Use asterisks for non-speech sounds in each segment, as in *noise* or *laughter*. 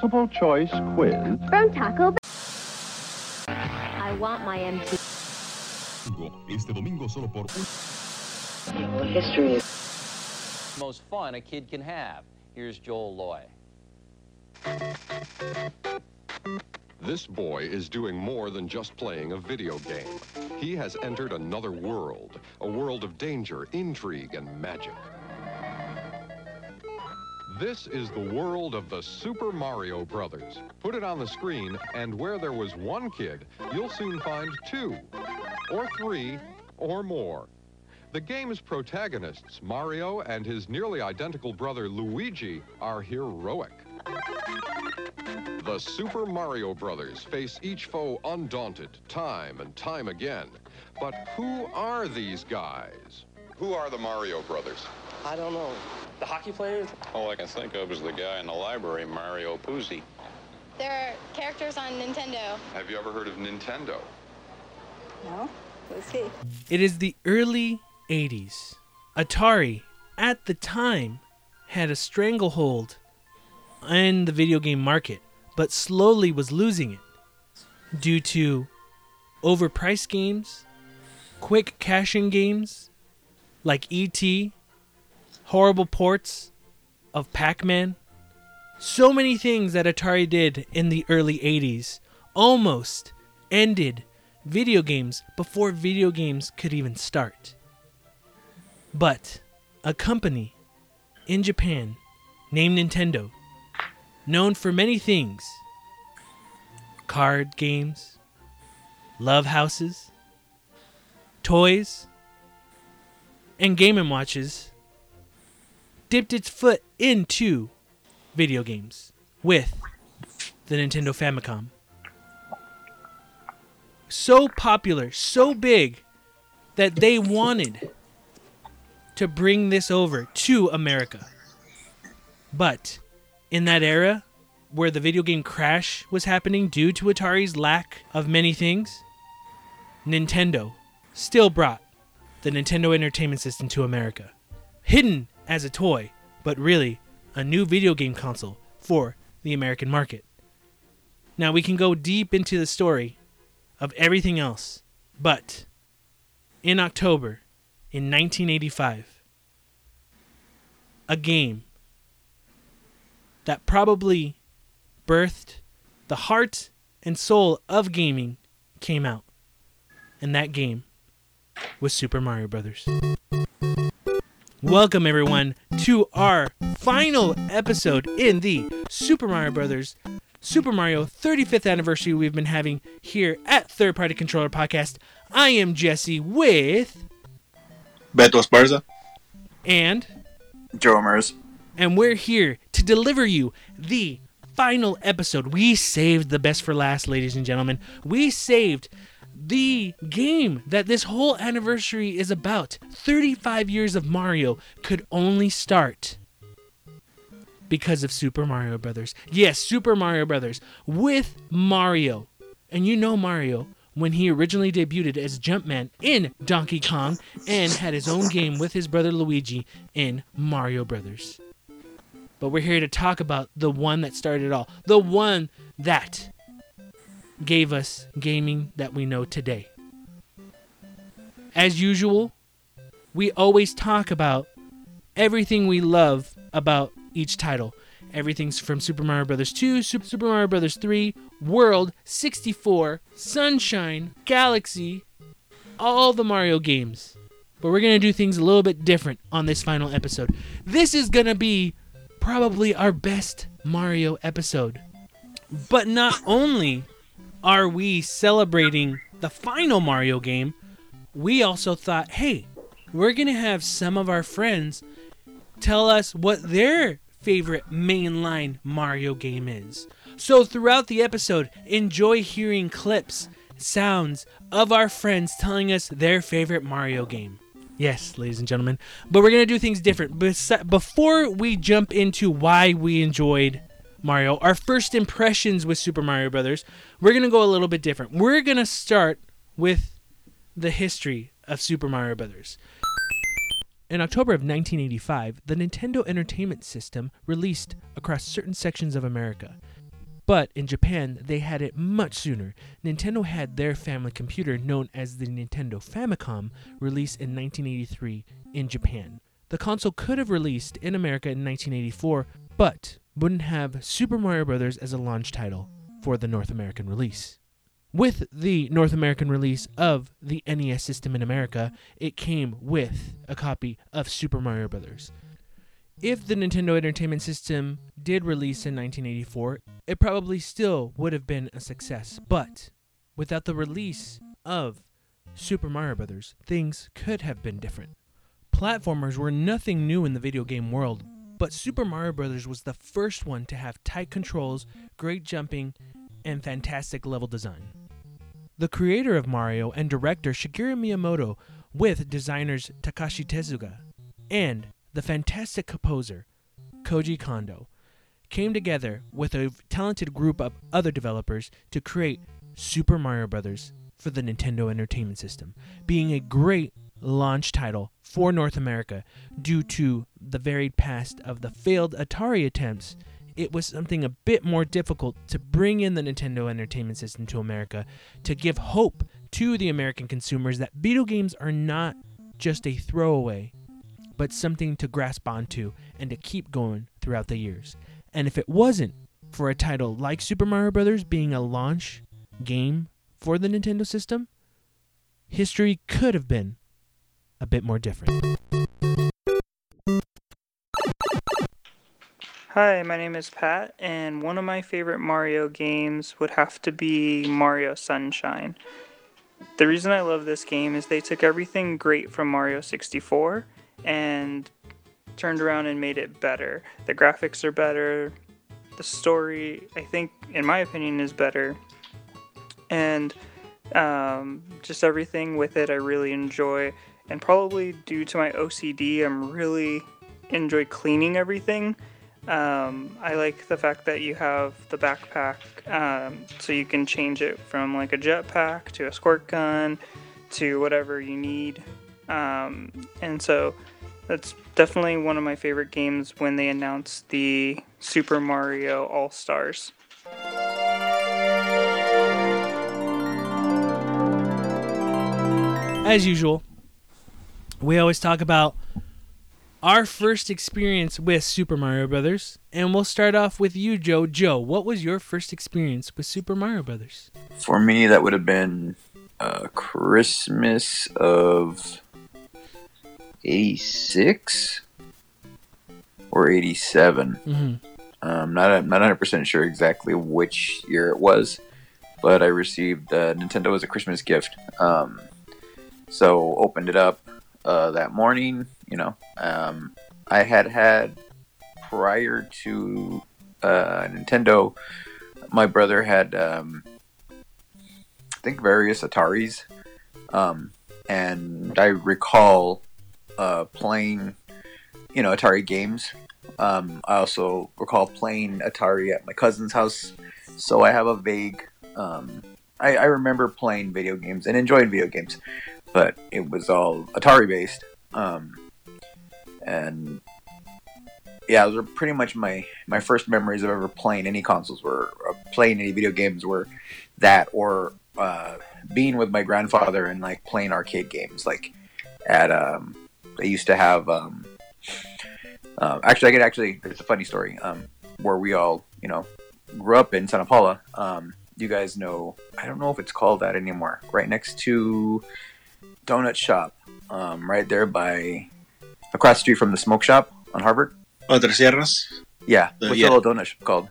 multiple choice quiz. From Taco Bell. I want my MT. Este domingo solo por history most fun a kid can have. Here's Joel Loy. This boy is doing more than just playing a video game. He has entered another world, a world of danger, intrigue, and magic. This is the world of the Super Mario Brothers. Put it on the screen, and where there was one kid, you'll soon find two, or three, or more. The game's protagonists, Mario and his nearly identical brother Luigi, are heroic. The Super Mario Brothers face each foe undaunted, time and time again. But who are these guys? Who are the Mario Brothers? I don't know. The hockey players? All I can think of is the guy in the library, Mario Puzo. There are characters on Nintendo. Have you ever heard of Nintendo? No. Let's see. It is the early 80s. Atari, at the time, had a stranglehold in the video game market, but slowly was losing it due to overpriced games, quick cash in games like E.T., horrible ports of Pac Man. So many things that Atari did in the early 80s almost ended video games before video games could even start. But a company in Japan named Nintendo, known for many things card games, love houses, toys, and Game & Watches, dipped its foot into video games with the Nintendo Famicom. So popular, so big, that they wanted to bring this over to America. But in that era, where the video game crash was happening due to Atari's lack of many things, Nintendo still brought the Nintendo Entertainment System to America. Hidden as a toy, but really a new video game console for the American market. Now we can go deep into the story of everything else, but in October in 1985, a game that probably birthed the heart and soul of gaming came out. And that game was Super Mario Brothers. Welcome everyone to our final episode in the Super Mario Brothers Super Mario 35th anniversary we've been having here at Third Party Controller Podcast. I am Jesse with Beto Esparza and Joe Mers. And we're here to deliver you the final episode. We saved the best for last, ladies and gentlemen. We saved the game that this whole anniversary is about. 35 years of Mario could only start because of Super Mario Brothers. Yes, Super Mario Brothers with Mario. And you know Mario when he originally debuted as Jumpman in Donkey Kong and had his own game with his brother Luigi in Mario Brothers. But we're here to talk about the one that started it all, the one that gave us gaming that we know today. As usual, we always talk about everything we love about each title. Everything's from Super Mario Bros. 2, Super Mario Bros. 3, World, 64, Sunshine, Galaxy, all the Mario games. But we're going to do things a little bit different on this final episode. This is going to be probably our best Mario episode. But not only are we celebrating the final Mario game, we also thought, hey, we're going to have some of our friends tell us what their favorite mainline Mario game is. So throughout the episode, enjoy hearing clips, sounds of our friends telling us their favorite Mario game. Yes, ladies and gentlemen. But we're going to do things different. Before we jump into why we enjoyed Mario, our first impressions with Super Mario Brothers, we're going to go a little bit different. We're going to start with the history of Super Mario Brothers. In October of 1985, the Nintendo Entertainment System released across certain sections of America. But in Japan, they had it much sooner. Nintendo had their family computer, known as the Nintendo Famicom, released in 1983 in Japan. The console could have released in America in 1984, but wouldn't have Super Mario Bros. as a launch title for the North American release. With the North American release of the NES system in America, it came with a copy of Super Mario Bros. If the Nintendo Entertainment System did release in 1984, it probably still would have been a success, but without the release of Super Mario Bros., things could have been different. Platformers were nothing new in the video game world, but Super Mario Bros. was the first one to have tight controls, great jumping, and fantastic level design. The creator of Mario and director Shigeru Miyamoto, with designers Takashi Tezuka and the fantastic composer Koji Kondo, came together with a talented group of other developers to create Super Mario Bros. for the Nintendo Entertainment System, being a great launch title for North America due to the varied past of the failed Atari attempts. It was something a bit more difficult to bring in the Nintendo Entertainment System to America to give hope to the American consumers that video games are not just a throwaway, but something to grasp onto and to keep going throughout the years. And if it wasn't for a title like Super Mario Bros. being a launch game for the Nintendo system, history could have been a bit more different. Hi, my name is Pat, and one of my favorite Mario games would have to be Mario Sunshine. The reason I love this game is they took everything great from Mario 64 and turned around and made it better. The graphics are better, the story, I think, in my opinion, is better, and um, just everything with it I really enjoy. And probably due to my OCD, I'm really enjoy cleaning everything. Um, I like the fact that you have the backpack, um, so you can change it from like a jetpack to a squirt gun to whatever you need. Um, and so that's definitely one of my favorite games when they announced the Super Mario All Stars. As usual, we always talk about our first experience with Super Mario Brothers, and we'll start off with you, Joe. Joe, what was your first experience with Super Mario Brothers? For me, that would have been uh, Christmas of '86 or '87. Mm-hmm. Um, not not 100 percent sure exactly which year it was, but I received uh, Nintendo as a Christmas gift. Um, so opened it up uh, that morning. You know, um, I had had prior to uh, Nintendo, my brother had um, I think various Ataris, um, and I recall uh, playing you know Atari games. Um, I also recall playing Atari at my cousin's house, so I have a vague. Um, I, I remember playing video games and enjoying video games, but it was all Atari based. Um, and yeah, those are pretty much my my first memories of ever playing any consoles were playing any video games were that or uh, being with my grandfather and like playing arcade games like at um they used to have um uh, actually I could actually it's a funny story um where we all you know grew up in Santa Paula um you guys know I don't know if it's called that anymore right next to donut shop um, right there by across the street from the smoke shop on Harvard. Otras Sierras? Yeah. Uh, What's yeah. the little donut shop called?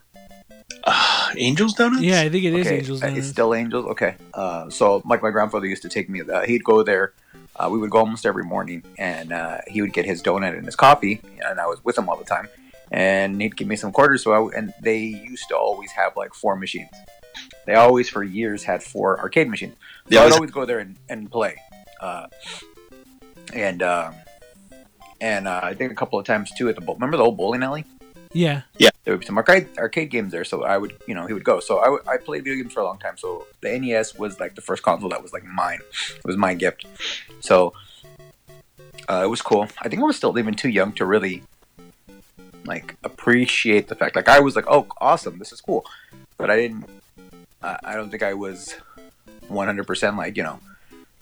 Uh, Angels Donuts? Yeah, I think it is okay, Angels. uh, Donuts. It's still Angels. Okay. Uh, so like my grandfather used to take me. Uh, he'd go there. Uh, we would go almost every morning, and uh, he would get his donut and his coffee, and I was with him all the time. And he'd give me some quarters. So I, and they used to always have like four machines. They always for years had four arcade machines. They So I'd always- always go there and, and play. Uh, and um, and uh, I think a couple of times too at the bowl. Remember the old bowling alley? yeah. Yeah. There would be some arcade arcade games there. So I would, you know, he would go. So I, played video games for a long time. So the NES was like the first console that was like mine. It was my gift. So uh, it was cool. I think I was still even too young to really like appreciate the fact. Like I was like, oh, awesome, this is cool. but I didn't. I, I don't think I was 100 percent like you know,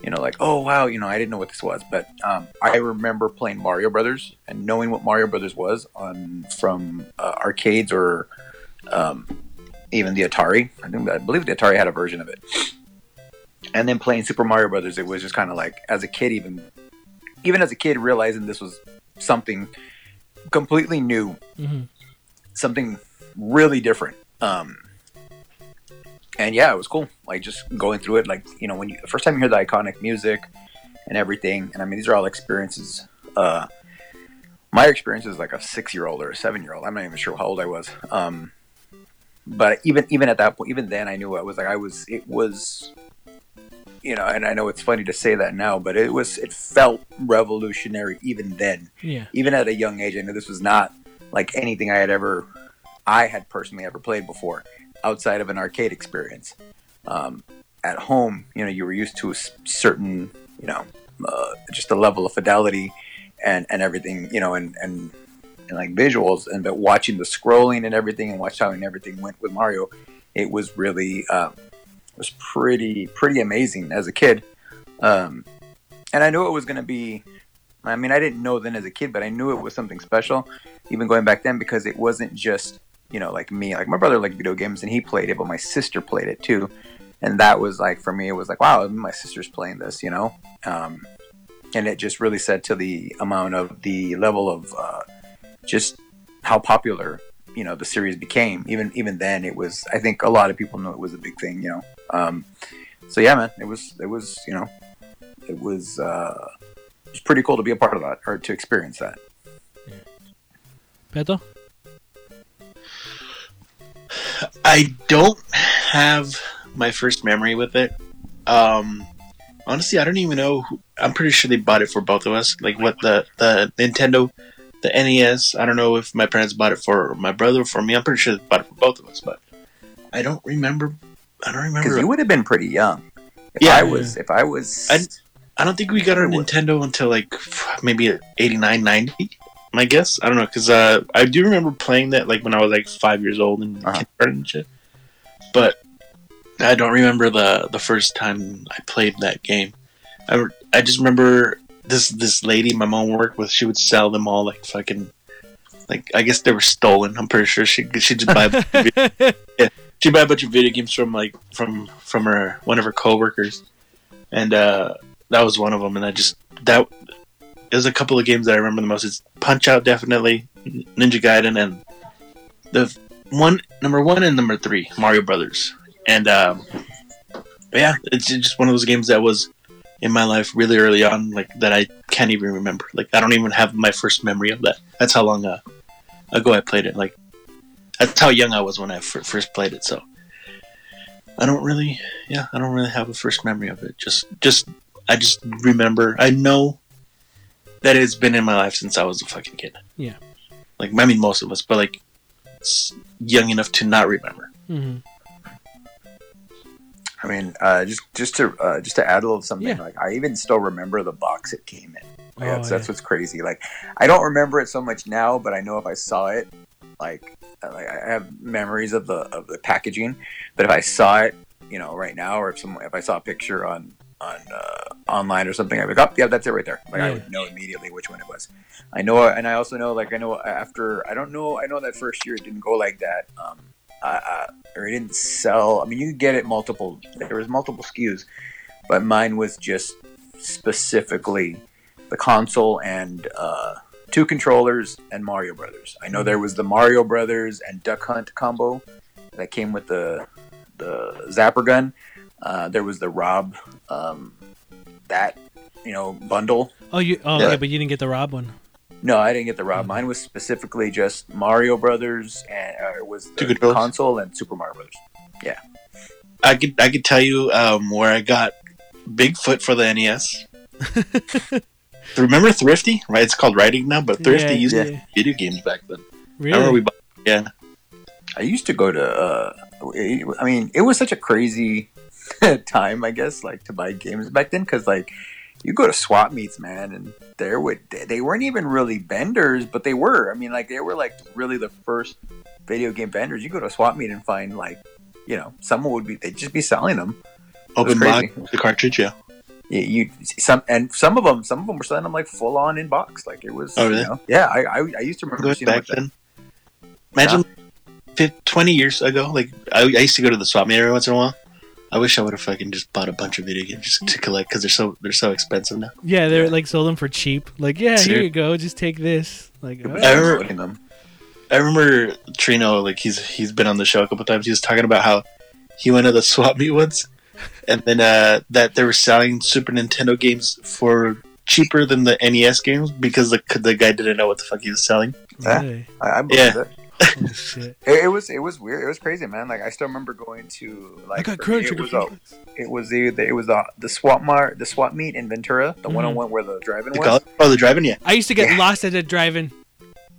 you know, like oh wow, you know, I didn't know what this was. But um, I remember playing Mario Brothers and knowing what Mario Brothers was on from uh, arcades or um, even the Atari. I think I believe the Atari had a version of it. And then playing Super Mario Brothers, it was just kind of like as a kid, even even as a kid, realizing this was something completely new, hmm something really different. Um, and yeah, it was cool. Like just going through it, like you know, when you the first time you hear the iconic music and everything, and I mean, these are all experiences. Uh, my experience is like a six-year-old or a seven-year-old. I'm not even sure how old I was. Um, but even even at that point, even then, I knew I was like I was. It was, you know, and I know it's funny to say that now, but it was. It felt revolutionary even then Yeah. even at a young age, I knew this was not like anything I had ever, I had personally ever played before, outside of an arcade experience. Um, at home, you know, you were used to a certain, you know, uh, just a level of fidelity and and everything, you know, and and, and like visuals, and but watching the scrolling and everything, and watch how everything went with Mario, it was really um, it was pretty pretty amazing as a kid. Um, and I knew it was going to be I mean, I didn't know then as a kid, but I knew it was something special, even going back then, because it wasn't just, you know, like me. Like my brother liked video games and he played it, but my sister played it too. And that was like, for me, it was like, wow, my sister's playing this, you know? Um, and it just really said to the amount of the level of uh, just how popular, you know, the series became. Even even then, it was, I think a lot of people knew it was a big thing, you know? Um, so yeah, man, it was, it was, you know, it was, uh, it was pretty cool to be a part of that or to experience that. Beto? I don't have my first memory with it. Um, honestly, I don't even know. Who, I'm pretty sure they bought it for both of us. Like what the the Nintendo, the NES. I don't know if my parents bought it for my brother or for me. I'm pretty sure they bought it for both of us, but I don't remember. I don't remember. Because you would have been pretty young. If Yeah. I was, if I was, I, I don't think we got our Nintendo until like maybe 89, 90. My guess. I don't know because uh, I do remember playing that like when I was like five years old and kindergarten and shit. But I don't remember the the first time I played that game. I, I just remember this this lady my mom worked with. She would sell them all like fucking like I guess they were stolen. I'm pretty sure she she just buy a bunch of video- *laughs* yeah she buy a bunch of video games from like from from her one of her coworkers, and uh, that was one of them. And I just that there's a couple of games that I remember the most. It's Punch Out definitely, Ninja Gaiden, and the one number one and number three Mario Brothers. And um, yeah, it's just one of those games that was in my life really early on, like that I can't even remember. Like I don't even have my first memory of that. That's how long uh, ago I played it. Like that's how young I was when I first played it. So I don't really, yeah, I don't really have a first memory of it. Just, just I just remember. I know that it's been in my life since I was a fucking kid. Yeah. Like I mean, most of us, but like s- young enough to not remember. Mm-hmm. I mean, uh, just just to uh, just to add a little something. Yeah. Like I even still remember the box it came in. Like, Oh, that's, that's yeah. what's crazy. Like I don't remember it so much now, but I know if I saw it, like, uh, like I have memories of the of the packaging. But if I saw it, you know, right now, or if some if I saw a picture on on uh, online or something, I'd be like, oh, yeah, that's it right there. Like I would know immediately which one it was. I know, and I also know, like I know after I don't know, I know that first year it didn't go like that. Um, uh, uh, or it didn't sell. I mean, you could get it multiple. There was multiple SKUs, but mine was just specifically the console and uh, two controllers and Mario Brothers. I know there was the Mario Brothers and Duck Hunt combo that came with the the Zapper gun. Uh, there was the Rob um, that you know bundle. Oh, you. Oh, Yeah. yeah, but you didn't get the Rob one. No, I didn't get the Rob. Mine was specifically just Mario Brothers and uh, it was Two the controllers? console and Super Mario Brothers. Yeah. I could I could tell you um, where I got Bigfoot for the NES. *laughs* Remember Thrifty? Right, it's called Rite Aid now, but Thrifty Yeah, used to yeah. have video games back then. I Really? remember we bought, yeah. I used to go to. Uh, I mean, it was such a crazy *laughs* time, I guess, like to buy games back then, because like you go to swap meets, man, and there would they weren't even really vendors, but they were. I mean, like they were like really the first video game vendors. You go to a swap meet and find like you know, someone would be they'd just be selling them. Open box the cartridge, yeah. yeah. you some and some of them, some of them were selling them like full on in box. Like it was, Oh, really? you know, yeah. I, I I used to remember seeing back like that. then. Imagine fif- 20 years ago, like I, I used to go to the swap meet every once in a while. I wish I would have fucking just bought a bunch of video games just to collect because they're so they're so expensive now. Yeah, they're like sold them for cheap. Like, yeah, here you go, just take this. Like, oh. I remember, them. I remember Trino, like he's he's been on the show a couple times. He was talking about how he went to the *laughs* swap meet once, and then uh, that they were selling Super Nintendo games for cheaper than the NES games because the the guy didn't know what the fuck he was selling. Yeah. I, I believe Yeah. it. Holy shit. *laughs* It, it was it was weird. It was crazy, man. Like I still remember going to like I got for me, crunch. it was a, it was the it was the the swap mart the swap meet in Ventura, the one on one where the drive-in The was, college, oh, the driving, yeah. I used to get Yeah. lost at the drive-in.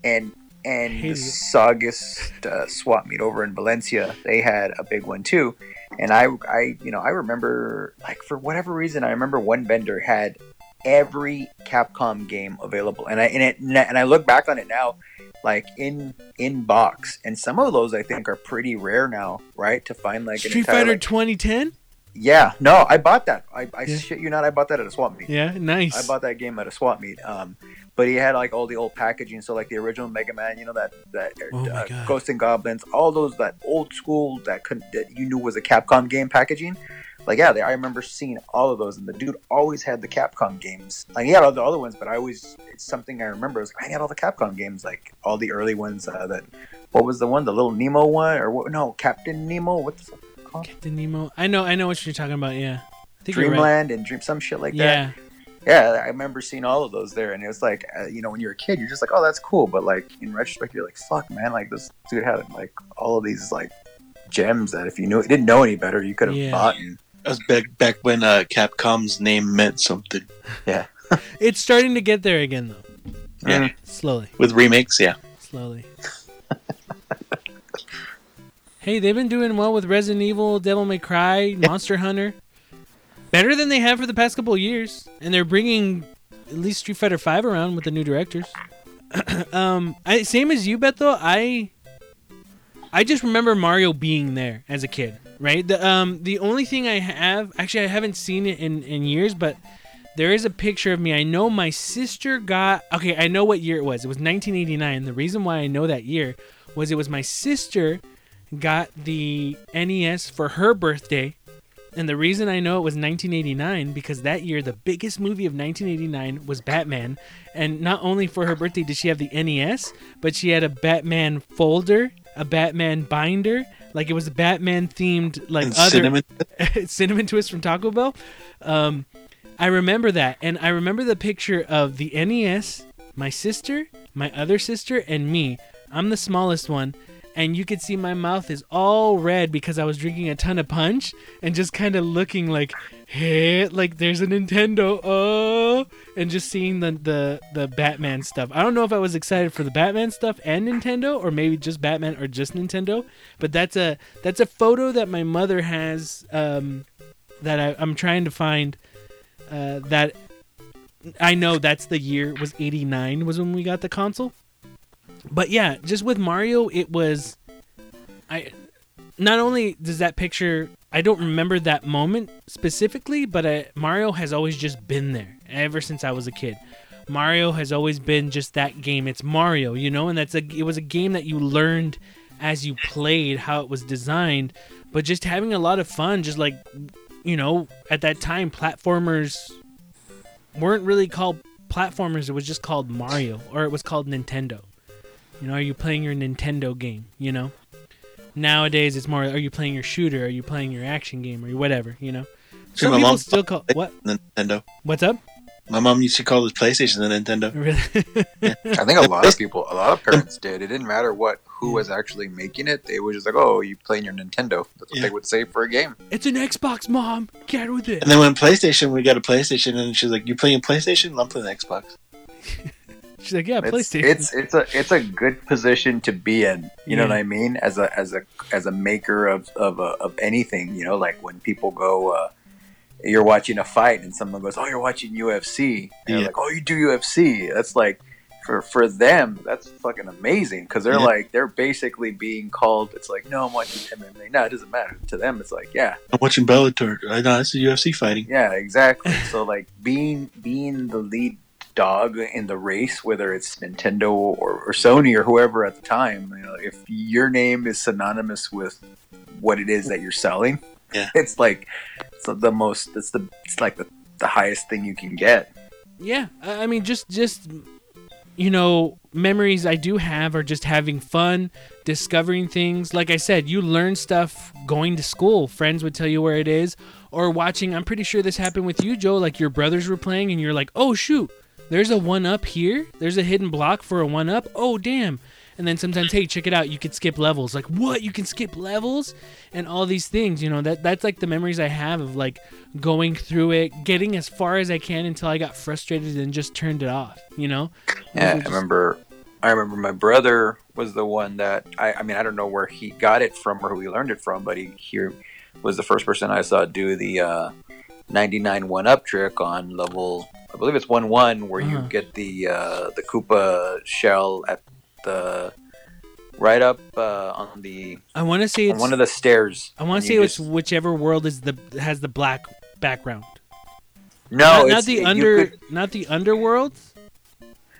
and and the Hated. Saugus uh, swap meet over in Valencia, they had a big one too. And I I you know I remember like for whatever reason I remember one vendor had every Capcom game available, and I and it and I look back on it now, like in in box, and some of those I think are pretty rare now, right? To find like Street entire, Fighter like- 2010? yeah, no, I bought that. I, I Yeah. shit you not, I bought that at a swap meet. Yeah, nice. I bought that game at a swap meet. Um, but he had like all the old packaging, so like the original Mega Man, you know that that Oh uh, and Goblins, all those that old school that could that you knew was a Capcom game packaging. Like yeah, they, I remember seeing all of those, and the dude always had the Capcom games. Like he had all the other ones, but I always it's something I remember. Is I had all the Capcom games, like all the early ones. Uh, that what was the one, the little Nemo one, or what? No, Captain Nemo. What the fuck? called? Captain Nemo. I know, I know what you're talking about. Yeah, I think you're right. Dreamland and Dream some shit like that. Yeah, yeah, I remember seeing all of those there, and it was like, uh, you know, when you're a kid, you're just like, oh, that's cool, but like in retrospect, you're like, fuck, man, like this dude had like all of these like gems that if you knew didn't know any better, you could have Yeah. bought. And, That was back back when uh, Capcom's name meant something. yeah, *laughs* it's starting to get there again though. Yeah. Slowly, With remakes, yeah. slowly. *laughs* hey, they've been doing well with Resident Evil, Devil May Cry, Monster Hunter. Better than they have for the past couple of years, and they're bringing at least Street Fighter Five around with the new directors. *clears throat* um, I, same as you, Beto. Though I I just remember Mario being there as a kid, right? The um the only thing I have actually I haven't seen it in in years, but there is a picture of me. I know my sister got okay. I know what year it was. It was 1989. The reason why I know that year was it was my sister got the NES for her birthday. And the reason I know it was 1989 because that year the biggest movie of 1989 was Batman, and not only for her birthday did she have the NES, but she had a Batman folder, a Batman binder, like it was a Batman themed like And other cinnamon. *laughs* cinnamon twist from Taco Bell. Um, I remember that, and I remember the picture of the NES, my sister, my other sister, and me. I'm the smallest one, and you could see my mouth is all red because I was drinking a ton of punch and just kind of looking like, hey, like there's a Nintendo, oh, and just seeing the the the Batman stuff. I don't know if I was excited for the Batman stuff and Nintendo, or maybe just Batman or just Nintendo. But that's a that's a photo that my mother has um, that I, I'm trying to find. Uh, that I know that's the year was 89 was when we got the console. But yeah, just with Mario, it was. I not only does that picture I don't remember that moment specifically, but uh, Mario has always just been there ever since I was a kid. Mario has always been just that game. It's Mario, you know, and that's a it was a game that you learned as you played how it was designed, but just having a lot of fun just like you know, at that time platformers weren't really called platformers, it was just called Mario or it was called Nintendo. You know, are you playing your Nintendo game, you know? Nowadays it's more are you playing your shooter, are you playing your action game or whatever, you know? Some my people still call what? The Nintendo. What's up? My mom used to call the PlayStation the Nintendo. Really? *laughs* I think a lot of *laughs* people, a lot of parents did. It didn't matter what who was actually making it. They were just like, "Oh, you playing your Nintendo?" That's what Yeah. they would say for a game. it's an Xbox, mom. Get with it. And then when PlayStation, we got a PlayStation, and she's like, "You playing PlayStation? I'm playing Xbox." *laughs* She's like, yeah, It's, PlayStation. it's it's a it's a good position to be in. You know what I mean? As a as a as a maker of of uh, of anything. You know, like when people go, uh, you're watching a fight and someone goes, "Oh, you're watching UFC." And you're Yeah. like, "Oh, you do UFC?" That's like for for them, that's fucking amazing because they're Yeah. like they're basically being called. It's like no, I'm watching MMA. No, it doesn't matter to them. It's like yeah, I'm watching Bellator. I know it's UFC fighting. yeah, exactly. so like being being the lead dog in the race, whether it's Nintendo or, or Sony or whoever at the time, you know, if your name is synonymous with what it is that you're selling, Yeah. it's like it's the most. It's the it's like the, the highest thing you can get. Yeah, I I mean, just just you know, memories I do have are just having fun, discovering things. Like I said, you learn stuff going to school. Friends would tell you where it is, or watching. I'm pretty sure this happened with you, Joe. Like your brothers were playing, and you're like, "Oh shoot, there's a one up here. There's a hidden block for a one up. Oh damn." And then sometimes, hey, check it out. You could skip levels. Like what? You can skip levels, and all these things. You know that that's like the memories I have of like going through it, getting as far as I can until I got frustrated and just turned it off. You know? Yeah, I just- remember. I remember my brother was the one that I. I mean, I don't know where he got it from or who he learned it from, but he, he was the first person I saw do the uh, 99 one up trick on level. I believe it's one one where you Uh-huh. get the uh, the Koopa shell at the right up uh, on the I want to say on it's one of the stairs. I want to say it's just- whichever world is the has the black background. no, not, not the under, could- not the underworld,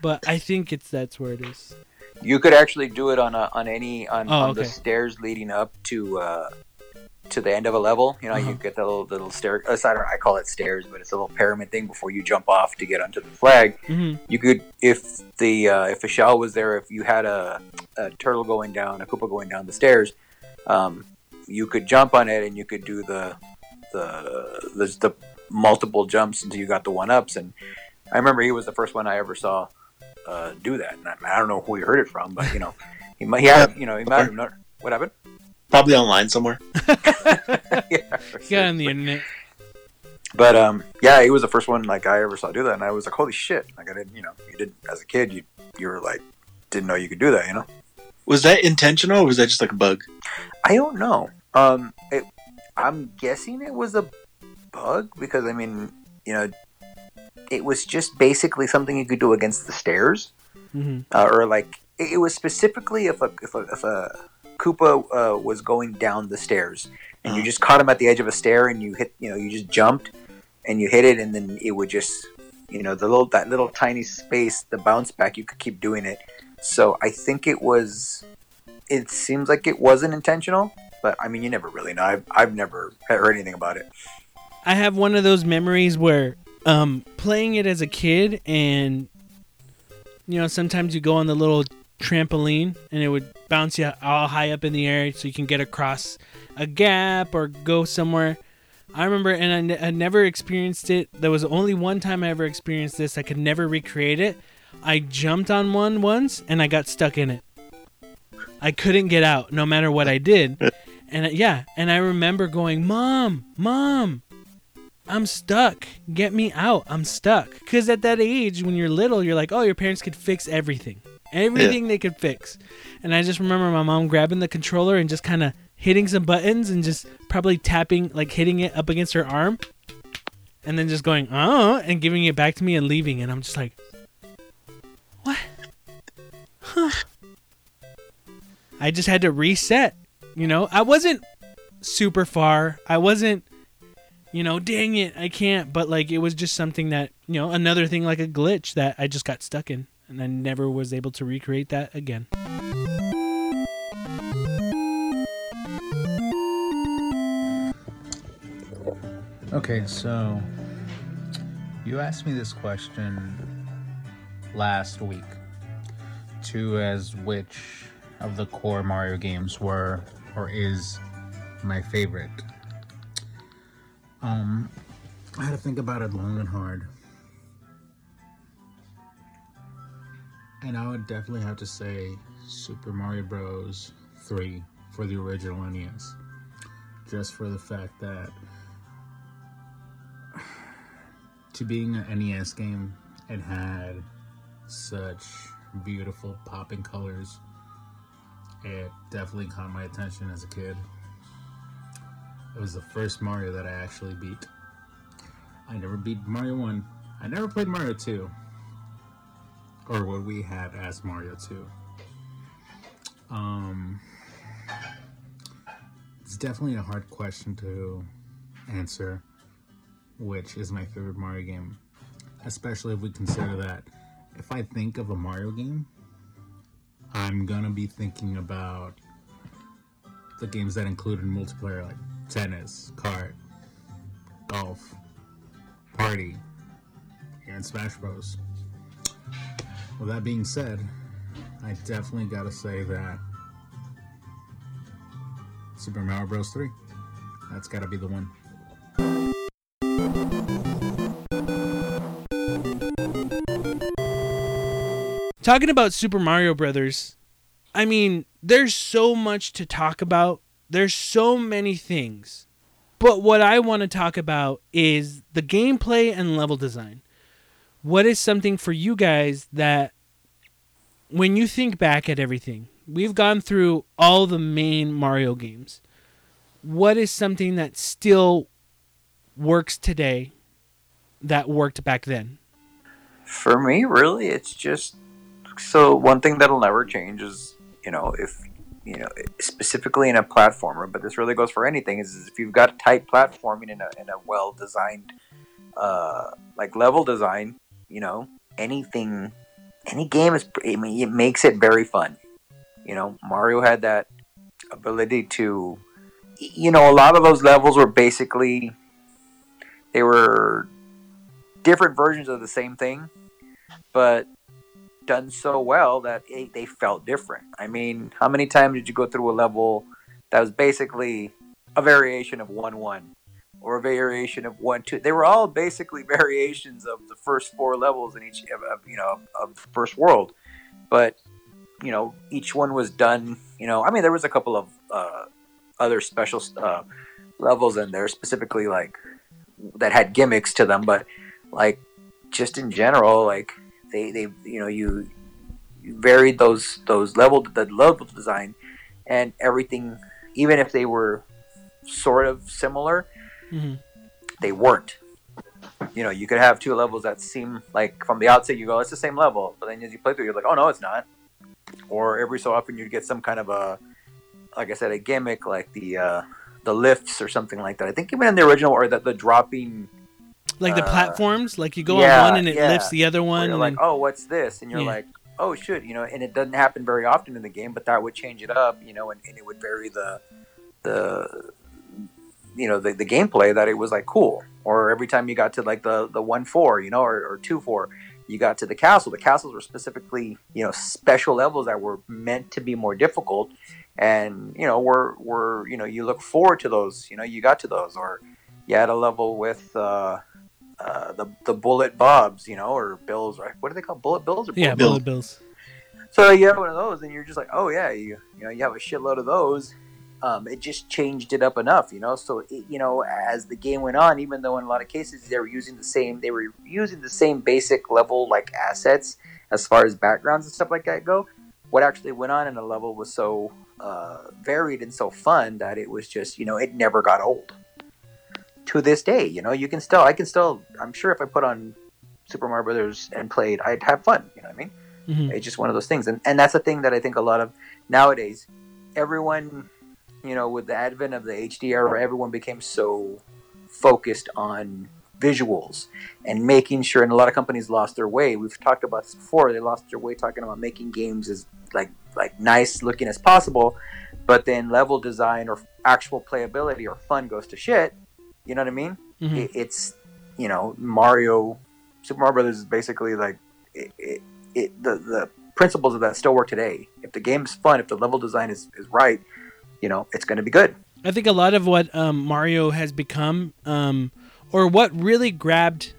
but I think it's that's where it is. You could actually do it on a, on any on, Oh, on the stairs leading up to uh, to the end of a level. You know, Uh-huh. you get the little little stair. uh, I don't. I call it stairs, but it's a little pyramid thing before you jump off to get onto the flag. hmm You could, if the uh, if a shell was there, if you had a, a turtle going down, a Koopa going down the stairs, um, you could jump on it and you could do the the the, the multiple jumps until you got the one ups. And I remember he was the first one I ever saw uh, do that. And I, I don't know who he heard it from, but you know, he might, he had, you know, he might have known. What happened? Probably online somewhere. *laughs* *laughs* yeah, for Got sure. on the internet. But um, yeah, he was the first one like I ever saw do that, and I was like, holy shit! Like I didn't, you know, you did as a kid, you you were like didn't know you could do that, you know. Was that intentional or was that just like a bug? I don't know. Um, it, I'm guessing it was a bug because I mean, you know, it was just basically something you could do against the stairs, hmm uh, or like it, it was specifically if a if a, if a Koopa uh, was going down the stairs and you Uh-huh. just caught him at the edge of a stair and you hit, you know, you just jumped and you hit it and then it would just, you know, the little that little tiny space, the bounce back, you could keep doing it. So I think it was. It seems like it wasn't intentional, but I mean, you never really know. I've, I've never heard anything about it. I have one of those memories where um, playing it as a kid, and you know, sometimes you go on the little trampoline and it would bounce you all high up in the air so you can get across a gap or go somewhere. I remember, and I, never experienced it. There was only one time I ever experienced this. I could never recreate it. I jumped on one once and I got stuck in it. I couldn't get out no matter what I did. *laughs* And yeah, and I remember going, "Mom, mom, I'm stuck. Get me out. I'm stuck." Cuz at that age when you're little, you're like, "Oh, your parents could fix everything. Everything they could fix." And I just remember my mom grabbing the controller and just kind of hitting some buttons and just probably tapping like hitting it up against her arm and then just going, "Oh," and giving it back to me and leaving and I'm just like, "What?" Huh. I just had to reset. You know, I wasn't super far. I wasn't, you know, dang it, I can't. But like, it was just something that, you know, another thing like a glitch that I just got stuck in, and I never was able to recreate that again. Okay, so you asked me this question last week to as which of the core Mario games were or is my favorite. Um, I had to think about it long and hard. And I would definitely have to say Super Mario Bros. 3 for the original NES. Just for the fact that *sighs* to being an NES game, it had such beautiful popping colors. It definitely caught my attention as a kid. It was the first Mario that I actually beat. I never beat Mario 1. I never played Mario 2. Or what we had as Mario 2. Um, it's definitely a hard question to answer which is my favorite Mario game, especially if we consider that if I think of a Mario game, I'm gonna be thinking about the games that included multiplayer like tennis, kart, golf, party, and Smash Bros. With that being said, I definitely gotta say that Super Mario Bros. 3. That's gotta be the one. Talking about Super Mario Brothers, I mean, there's so much to talk about. There's so many things. But what I want to talk about is the gameplay and level design. What is something for you guys that when you think back at everything, we've gone through all the main Mario games. What is something that still works today that worked back then? For me, really, it's just so one thing that'll never change is you know if you know specifically in a platformer, but this really goes for anything. Is, is if you've got tight platforming in a in a well designed uh, like level design, you know anything, any game is. I mean, it makes it very fun. You know, Mario had that ability to, you know, a lot of those levels were basically they were different versions of the same thing, but done so well that it, they felt different. I mean, how many times did you go through a level that was basically a variation of 1 1 or a variation of 1 2? They were all basically *laughs* variations of the first four levels in each, of, of, you know, of the first world. But, you know, each one was done, you know, I mean, there was a couple of uh, other special uh, levels in there, specifically like that had gimmicks to them, but like just in general, like they, they you know you, you varied those those level the level design and everything even if they were sort of similar mm-hmm. they weren't you know you could have two levels that seem like from the outset you go it's the same level but then as you play through you're like oh no it's not or every so often you'd get some kind of a like i said a gimmick like the uh the lifts or something like that i think even in the original or the, the dropping like the uh, platforms like you go yeah, on one and it yeah. lifts the other one you're and like, oh, what's this? And you're Yeah. like, oh, shoot, you know. And it doesn't happen very often in the game, but that would change it up, you know, and, and it would vary the the you know the, the gameplay that it was like cool. Or every time you got to like the the one four, you know, or, or two four, you got to the castle. The castles were specifically you know special levels that were meant to be more difficult, and you know were were you know you look forward to those. You know, you got to those, or you had a level with. Uh, uh, the the bullet bobs, you know, or bills, right? What do they call bullet bills or yeah bullet bullet bills so you have one of those, and you're just like, oh yeah, you you know, you have a shitload of those. Um, it just changed it up enough, you know. So it, you know, as the game went on, even though in a lot of cases they were using the same, they were using the same basic level like assets as far as backgrounds and stuff like that go. What actually went on in a level was so uh, varied and so fun that it was just, you know, it never got old. To this day, you know, you can still, I can still, I'm sure if I put on Super Mario Brothers and played, I'd have fun. You know what I mean? Mhm. It's just one of those things, and and that's the thing that I think a lot of nowadays, everyone, you know, with the advent of the HD era, everyone became so focused on visuals and making sure, and a lot of companies lost their way. We've talked about this before. They lost their way talking about making games as like like nice looking as possible, but then level design or actual playability or fun goes to shit. You know what I mean? Mhm. It, it's you know Mario, Super Mario Brothers is basically like it, it, it the the principles of that still work today. If the game's fun, if the level design is, is right, you know it's going to be good. I think a lot of what um, Mario has become, um, or what really grabbed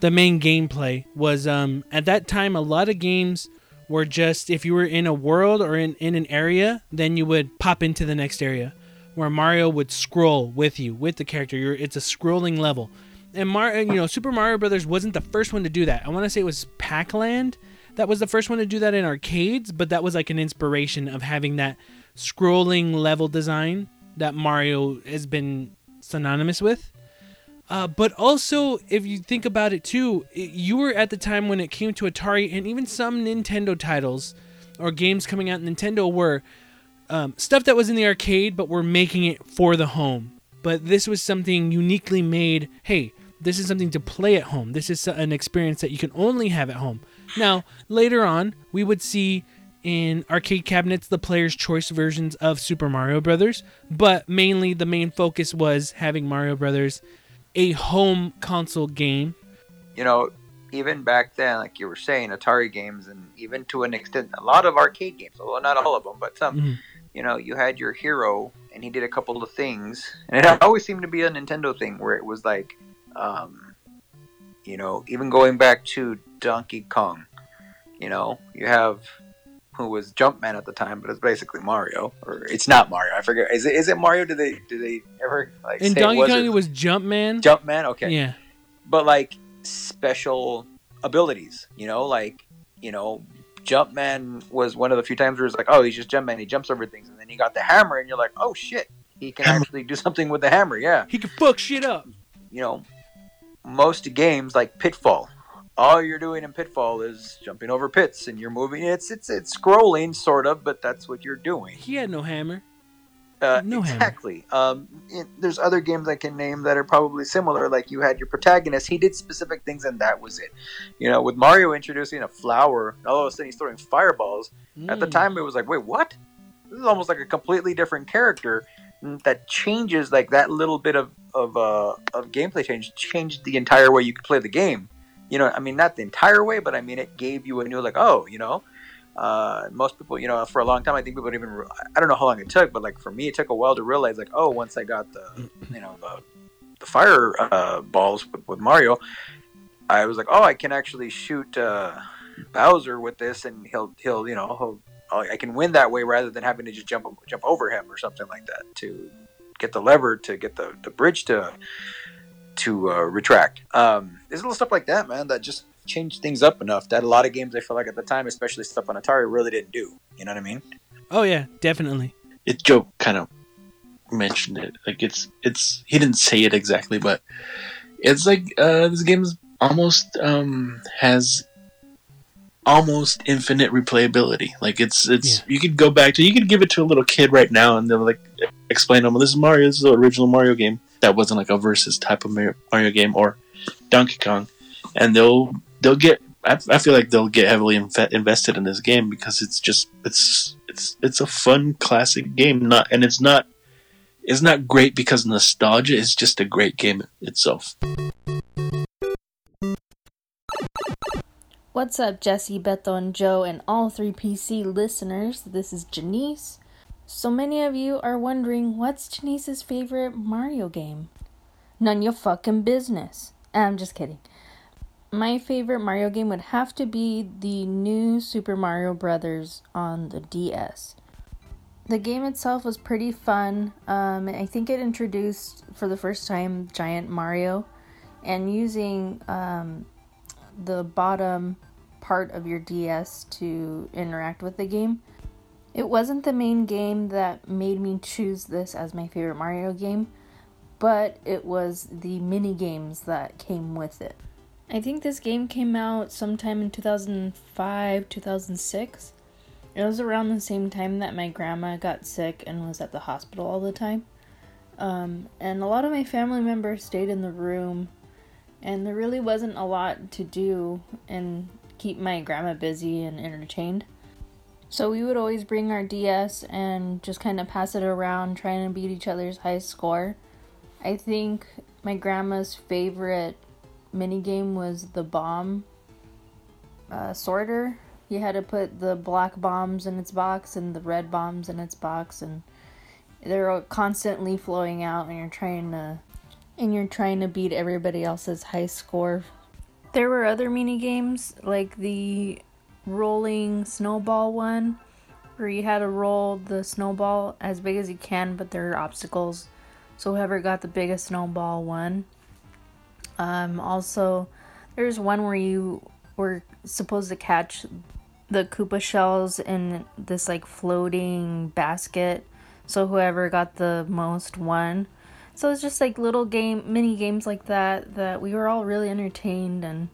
the main gameplay, was um, at that time a lot of games were just if you were in a world or in, in an area, then you would pop into the next area, where Mario would scroll with you with the character. You're, it's a scrolling level, and you know, Super Mario Brothers wasn't the first one to do that. I want to say it was Pac-Land that was the first one to do that in arcades, but that was like an inspiration of having that scrolling level design that Mario has been synonymous with. Uh, but also, if you think about it too, it, you were at the time when it came to Atari and even some Nintendo titles or games coming out. Nintendo were um, stuff that was in the arcade, but we're making it for the home. But this was something uniquely made. Hey, this is something to play at home. This is an experience that you can only have at home. Now, later on, we would see in arcade cabinets the player's choice versions of Super Mario Brothers, but mainly the main focus was having Mario Brothers a home console game. You know, even back then, like you were saying, Atari games, and even to an extent, a lot of arcade games, although not all of them, but some. Mhm. You know, you had your hero, and he did a couple of things, and it always seemed to be a Nintendo thing where it was like, um, you know, even going back to Donkey Kong, you know, you have who was Jumpman at the time, but it's basically Mario, or it's not Mario. I forget. Is it? Is it Mario? Did they? Did they ever like? In say Donkey it was Kong, or- it was Jumpman. Jumpman. Okay. Yeah. But like special abilities, you know, like you know, Jumpman was one of the few times where it's like, oh, he's just Jumpman. He jumps over things, and then he got the hammer, and you're like, oh shit, he can actually do something with the hammer. Yeah. He can fuck shit up. You know, most games like Pitfall. All you're doing in Pitfall is jumping over pits, and you're moving. It's it's it's scrolling sort of, but that's what you're doing. He had no hammer. Uh, No hammer. exactly. Um, it- there's other games I can name that are probably similar. Like you had your protagonist, he did specific things, and that was it. You know, with Mario introducing a flower, all of a sudden he's throwing fireballs. At the Mm. time, it was like, wait, what? This is almost like a completely different character mm, that changes. Like that little bit of of uh, of gameplay change changed the entire way you could play the game. You know, I mean, not the entire way, but I mean, it gave you a new like, oh, you know. Uh, most people, you know, for a long time, I think people didn't even. re- I don't know how long it took, but like for me, it took a while to realize, like, oh, once I got the, you know, the, the fire uh, balls with, with Mario, I was like, oh, I can actually shoot uh, Bowser with this, and he'll he'll you know he'll, oh, I can win that way rather than having to just jump jump over him or something like that to get the lever to get the, the bridge to to uh, retract. Um, there's a little stuff like that, man, that just changed things up enough that a lot of games I feel like at the time, especially stuff on Atari, really didn't do. You know what I mean? Oh yeah, definitely. it Joe kind of mentioned it. Like it's it's he didn't say it exactly, but it's like uh this game is almost um has almost infinite replayability. Like it's it's you could go back to you could give it to a little kid right now and they'll like explain to them this is Mario, this is the original Mario game. That wasn't like a versus type of Mario game or Donkey Kong, and they'll they'll get. I, I feel like they'll get heavily inve- invested in this game because it's just it's it's it's a fun classic game. Not and it's not it's not great because nostalgia. It's just a great game itself. What's up, Jesse, Beto, and Joe, and all three PC listeners? This is Janice. So many of you are wondering what's Janice's favorite Mario game? None your fucking business. I'm just kidding. My favorite Mario game would have to be the new Super Mario Brothers on the DS. The game itself was pretty fun. Um, I think it introduced for the first time Giant Mario, and using um, the bottom part of your DS to interact with the game. It wasn't the main game that made me choose this as my favorite Mario game, but it was the mini games that came with it. I think this game came out sometime in 2005, 2006. It was around the same time that my grandma got sick and was at the hospital all the time. Um, and a lot of my family members stayed in the room and there really wasn't a lot to do and keep my grandma busy and entertained. So we would always bring our DS and just kind of pass it around, trying to beat each other's high score. I think my grandma's favorite mini game was the bomb uh, sorter. You had to put the black bombs in its box and the red bombs in its box, and they're constantly flowing out, and you're trying to and you're trying to beat everybody else's high score. There were other mini games like the rolling snowball one where you had to roll the snowball as big as you can, but there are obstacles. So whoever got the biggest snowball won. Um, also, there's one where you were supposed to catch the Koopa shells in this like floating basket. So whoever got the most won. So it's just like little game, mini games like that that we were all really entertained, and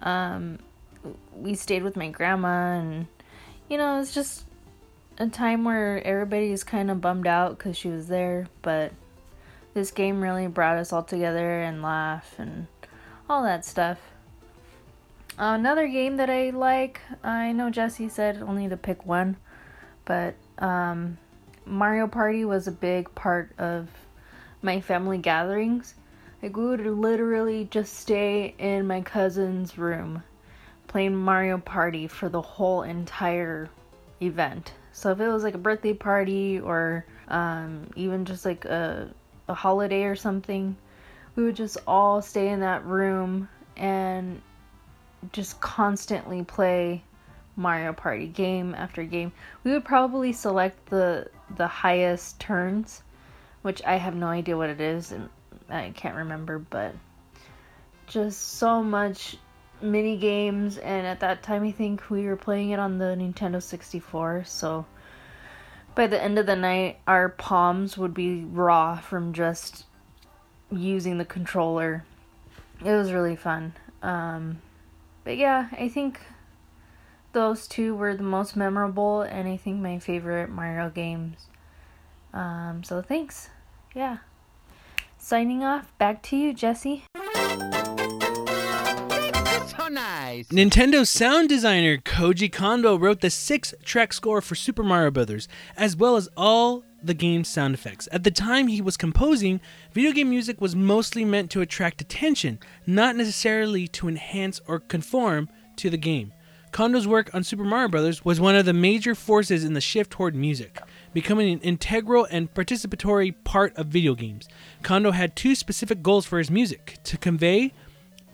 um, we stayed with my grandma, and you know, it's just a time where everybody's kind of bummed out because she was there, but this game really brought us all together and laugh and all that stuff. Another game that I like, I know Jesse said only to pick one, but um, Mario Party was a big part of my family gatherings. Like, we would literally just stay in my cousin's room playing Mario Party for the whole entire event. So if it was like a birthday party or um, even just like a, a holiday or something, we would just all stay in that room and just constantly play Mario Party game after game. We would probably select the the highest turns, which I have no idea what it is and I can't remember, but just so much mini games and at that time I think we were playing it on the Nintendo 64, so by the end of the night our palms would be raw from just using the controller. It was really fun. Um, but yeah, I think those two were the most memorable and I think my favorite Mario games. Um, so thanks. Yeah. Signing off. Back to you, Jesse. Nice. Nintendo sound designer Koji Kondo wrote the six-track score for Super Mario Bros., as well as all the game's sound effects. At the time he was composing, video game music was mostly meant to attract attention, not necessarily to enhance or conform to the game. Kondo's work on Super Mario Bros. was one of the major forces in the shift toward music, becoming an integral and participatory part of video games. Kondo had two specific goals for his music to convey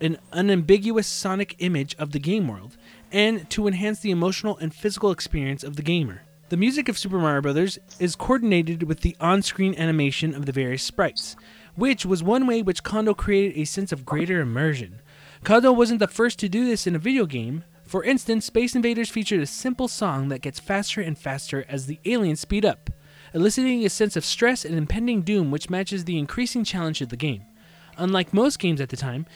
an unambiguous sonic image of the game world, and to enhance the emotional and physical experience of the gamer. The music of Super Mario Bros. is coordinated with the on screen animation of the various sprites, which was one way which Kondo created a sense of greater immersion. Kondo wasn't the first to do this in a video game. For instance, Space Invaders featured a simple song that gets faster and faster as the aliens speed up, eliciting a sense of stress and impending doom which matches the increasing challenge of the game. Unlike most games at the time,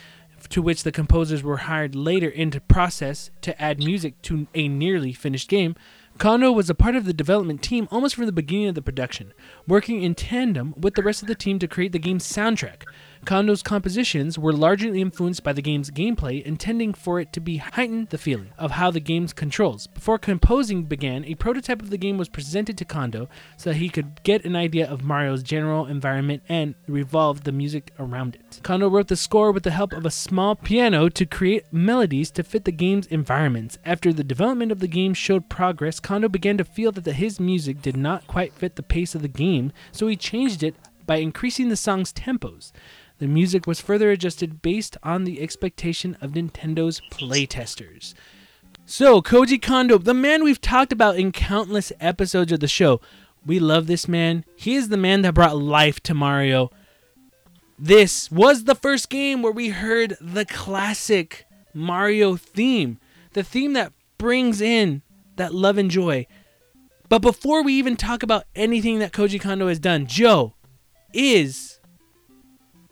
to which the composers were hired later into process to add music to a nearly finished game, Kondo was a part of the development team almost from the beginning of the production, working in tandem with the rest of the team to create the game's soundtrack. Kondo's compositions were largely influenced by the game's gameplay, intending for it to be heighten the feeling of how the game's controls. Before composing began, a prototype of the game was presented to Kondo so that he could get an idea of Mario's general environment and revolve the music around it. Kondo wrote the score with the help of a small piano to create melodies to fit the game's environments. After the development of the game showed progress, Kondo began to feel that the, his music did not quite fit the pace of the game, so he changed it by increasing the song's tempos. The music was further adjusted based on the expectation of Nintendo's playtesters. So, Koji Kondo, the man we've talked about in countless episodes of the show. We love this man. He is the man that brought life to Mario. This was the first game where we heard the classic Mario theme, the theme that brings in that love and joy. But before we even talk about anything that Koji Kondo has done, Joe, is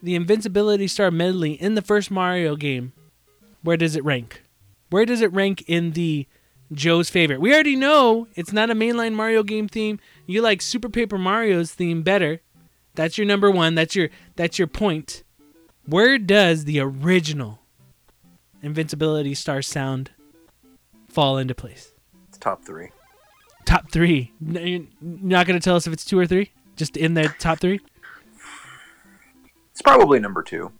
the Invincibility Star medley in the first Mario game, where does it rank? Where does it rank in the Joe's favorite? We already know it's not a mainline Mario game theme. You like Super Paper Mario's theme better. That's your number one. That's your that's your point. Where does the original Invincibility Star sound fall into place? It's top three. Top three. You're not gonna tell us if it's two or three. Just in the top three. It's probably number two.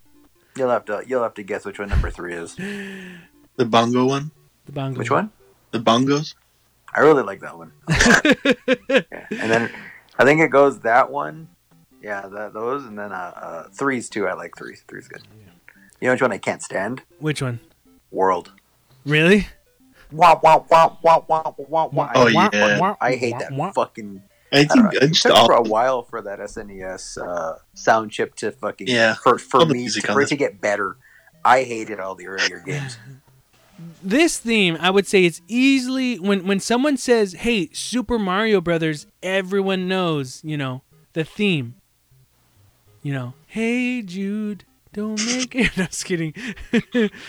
You'll have to you'll have to guess which one number three is. *laughs* The bongo one? The bongo. Which one? The bongos? I really like that one. *laughs* yeah. And then I think it goes that one. Yeah, that, those, and then uh, uh, threes too. I like threes. Threes good. You know which one I can't stand? Which one? World. Really? Wah wah wah wah wah wah wah. Oh, I, yeah. I hate that fucking. I think don't know, I it just took for a while for that SNES uh, sound chip to fucking Yeah, for for me to, for it to get better. I hated all the earlier games. *sighs* This theme, I would say, it's easily when when someone says, "Hey, Super Mario Brothers," everyone knows, you know, the theme. You know, hey Jude, don't make it. *laughs* No, just kidding.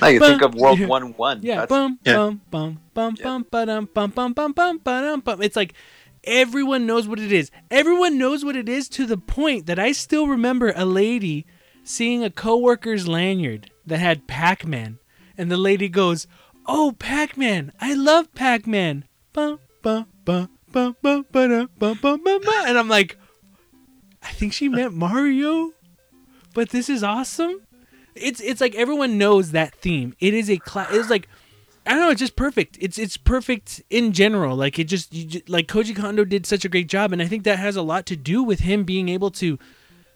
Now you think of World yeah. One One. Yeah, That's- bum Yeah. bum bum bum bum ba-dum, bum bum bum bum ba-dum, bum. It's like everyone knows what it is. Everyone knows what it is to the point that I still remember a lady seeing a coworker's lanyard that had Pac-Man, and the lady goes, "Oh, Pac-Man! I love Pac-Man!" And I'm like, I think she meant Mario, but this is awesome. It's it's like everyone knows that theme. It is a class. It's like I don't know. It's just perfect. It's it's perfect in general. Like it just, you just like Koji Kondo did such a great job, and I think that has a lot to do with him being able to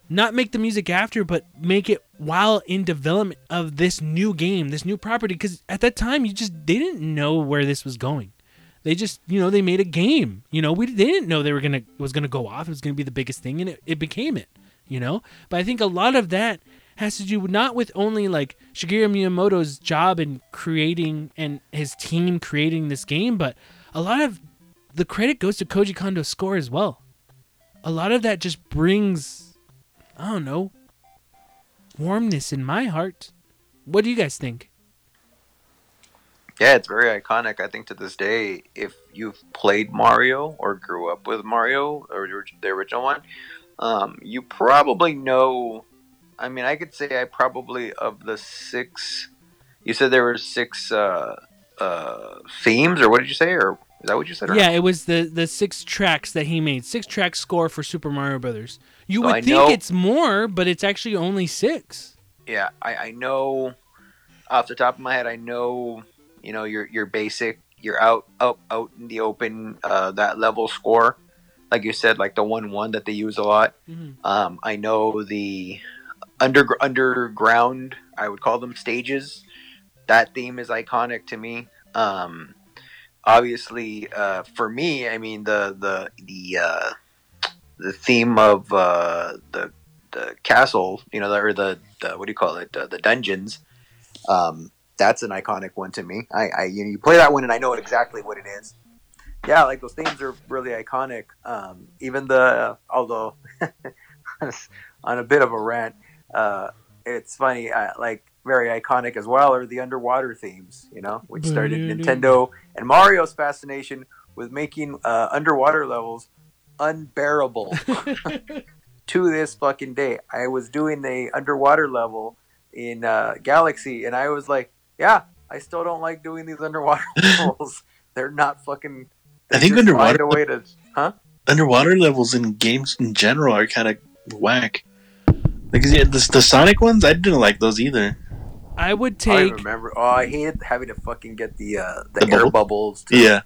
not make the music after, but make it while in development of this new game, this new property. Because at that time, you just they didn't know where this was going. They just you know they made a game. You know we they didn't know they were gonna was gonna go off. It was gonna be the biggest thing, and it, it became it. You know, but I think a lot of that has to do not with only like Shigeru Miyamoto's job in creating and his team creating this game, but a lot of the credit goes to Koji Kondo's score as well. A lot of that just brings, I don't know, warmness in my heart. What do you guys think? Yeah, it's very iconic. I think to this day, if you've played Mario or grew up with Mario or the original one, um, you probably know. I mean, I could say I probably of the six. You said there were six uh, uh, themes, or what did you say? Or is that what you said? Yeah, it was the the six tracks that he made. Six track score for Super Mario Brothers. You So would I think know- it's more, but it's actually only six. yeah. I, I know off the top of my head. I know you know your your basic. You're out out out in the open. Uh, that level score, like you said, like the one one that they use a lot. Um, I know the under underground. I would call them stages. That theme is iconic to me. Um, obviously, uh, for me, I mean the the the uh, the theme of uh, the the castle. You know, or the, the what do you call it? Uh, the dungeons. Um, that's an iconic one to me. I, I you, know, you play that one and I know exactly what it is. Yeah, like those themes are really iconic. Um, even the although *laughs* on a bit of a rant, uh, it's funny. Uh, like very iconic as well are the underwater themes. You know, which started Nintendo and Mario's fascination with making uh, underwater levels unbearable *laughs* to this fucking day. I was doing the underwater level in uh, Galaxy, and I was like, "Yeah, I still don't like doing these underwater *laughs* levels. They're not fucking." I think underwater a way to, huh? underwater levels in games in general are kind of whack. Like yeah, the, the Sonic ones, I didn't like those either. I would take. I take remember. Oh, I hated having to fucking get the uh, the, The air bubble? bubbles. To, Yeah.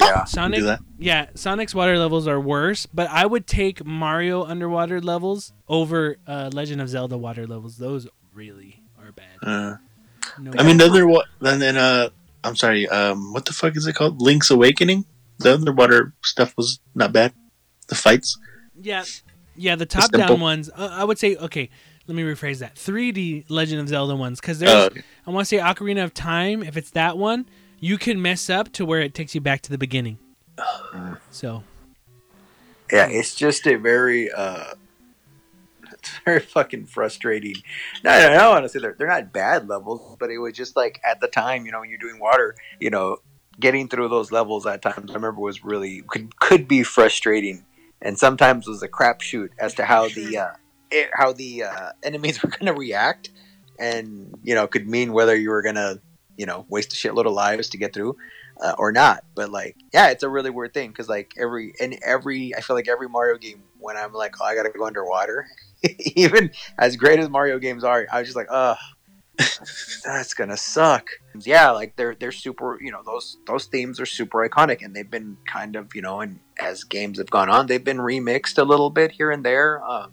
yeah. Sonic. Yeah, Sonic's water levels are worse, but I would take Mario underwater levels over uh, Legend of Zelda water levels. Those really are bad. Uh, No I mean, the other one, and then uh, I'm sorry, um, what the fuck is it called? Link's Awakening. The underwater stuff was not bad. The fights. Yeah, yeah. The top simple. down ones, uh, I would say. Okay, let me rephrase that. 3D Legend of Zelda ones, because there's. Okay. I want to say Ocarina of Time. If it's that one, you can mess up to where it takes you back to the beginning. *sighs* So Yeah, it's just a very uh it's *laughs* very fucking frustrating. No, no, no, honestly, they're they're not bad levels, but it was just like at the time, you know, when you're doing water, you know, getting through those levels at times I remember was really could could be frustrating and sometimes it was a crapshoot as to how the uh it, how the uh, enemies *laughs* were gonna react and you know could mean whether you were gonna you know waste a shitload of lives to get through uh, or not. But like, yeah, it's a really weird thing because like every and every I feel like every Mario game when I'm like, oh, I gotta go underwater, *laughs* even as great as Mario games are, I was just like, oh, *laughs* that's gonna suck. Yeah, like they're they're super. You know, those those themes are super iconic, and they've been kind of you know, and as games have gone on, they've been remixed a little bit here and there. Um,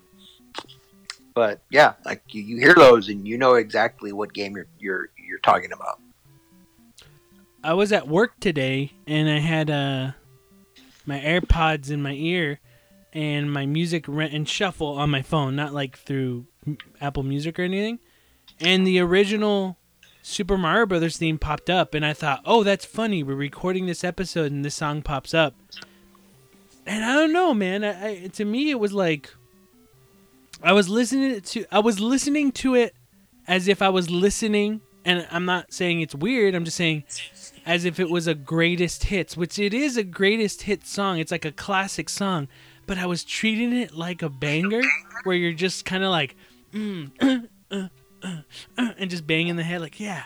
but yeah, like you, you hear those and you know exactly what game you're you're you're talking about. I was at work today and I had uh my AirPods in my ear and my music rent and shuffle on my phone, not like through Apple Music or anything. And the original Super Mario Brothers theme popped up, and I thought, "Oh, that's funny. We're recording this episode, and this song pops up." And I don't know, man. I, I, to me, it was like, I was listening to I was listening to it as if I was listening and I'm not saying it's weird, I'm just saying as if it was a greatest hits, which it is a greatest hit song. It's like a classic song, but I was treating it like a banger where you're just kind of like mm, *clears throat* uh, uh, *clears throat* uh, and just banging the head like, yeah,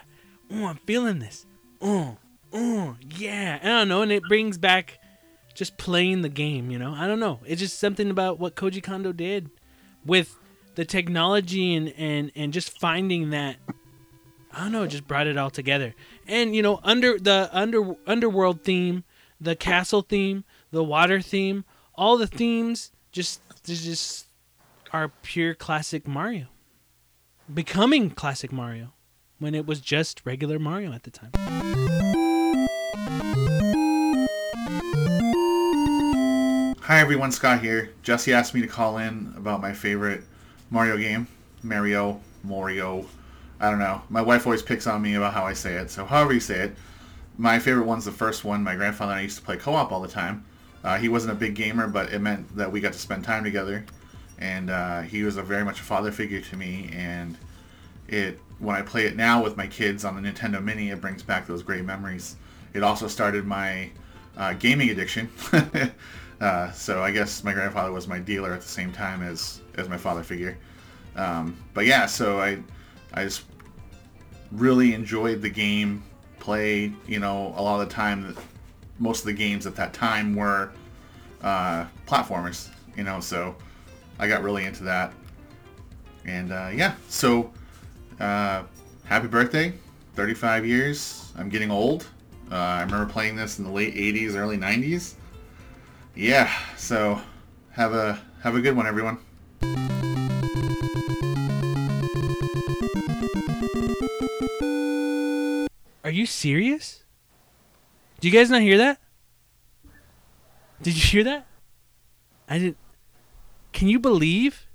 oh, I'm feeling this. Oh, oh, yeah. I don't know, and it brings back just playing the game, you know? I don't know. It's just something about what Koji Kondo did with the technology and, and, and just finding that I don't know, just brought it all together. And you know, under the under underworld theme, the castle theme, the water theme, all the themes just just are pure classic Mario. Becoming classic Mario when it was just regular Mario at the time. Hi everyone, Scott here. Jesse asked me to call in about my favorite Mario game. Mario, Mario, I don't know. My wife always picks on me about how I say it, so however you say it. My favorite one's the first one. My grandfather and I used to play co-op all the time. Uh, he wasn't a big gamer, but it meant that we got to spend time together, and uh, he was a very much a father figure to me. And it when I play it now with my kids on the Nintendo Mini, it brings back those great memories. It also started my uh, gaming addiction. *laughs* Uh, so I guess my grandfather was my dealer at the same time as as my father figure. Um, but yeah, so I I just really enjoyed the game play. You know, a lot of the time, most of the games at that time were uh, platformers. You know, so I got really into that. And uh, yeah, so uh, happy birthday, 35 years. I'm getting old. Uh, I remember playing this in the late 80s, early 90s yeah, so have a have a good one, everyone. Are you serious? Do you guys not hear that? Did you hear that? I didn't. Can you believe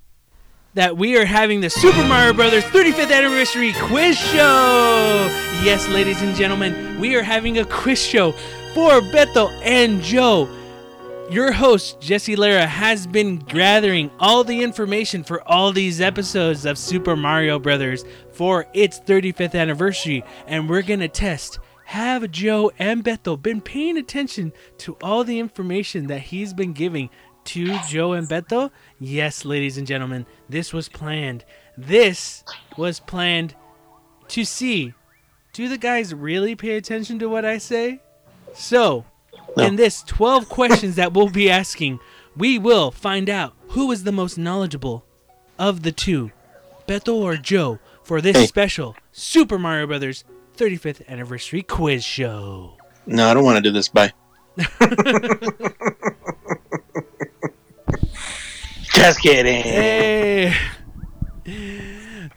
that we are having the Super Mario Brothers 35th anniversary quiz show? Yes, ladies and gentlemen, we are having a quiz show for Beto and Joe. Your host, Jesse Lara, has been gathering all the information for all these episodes of Super Mario Brothers for its 35th anniversary, and we're going to test have Joe and Beto been paying attention to all the information that he's been giving to Joe and Beto? Yes, ladies and gentlemen, this was planned. This was planned to see do the guys really pay attention to what I say? So, no. In this 12 *laughs* questions that we'll be asking, we will find out who is the most knowledgeable of the two, Beto or Joe, for this hey. special Super Mario Brothers 35th anniversary quiz show. No, I don't want to do this. Bye. *laughs* Just kidding. Hey.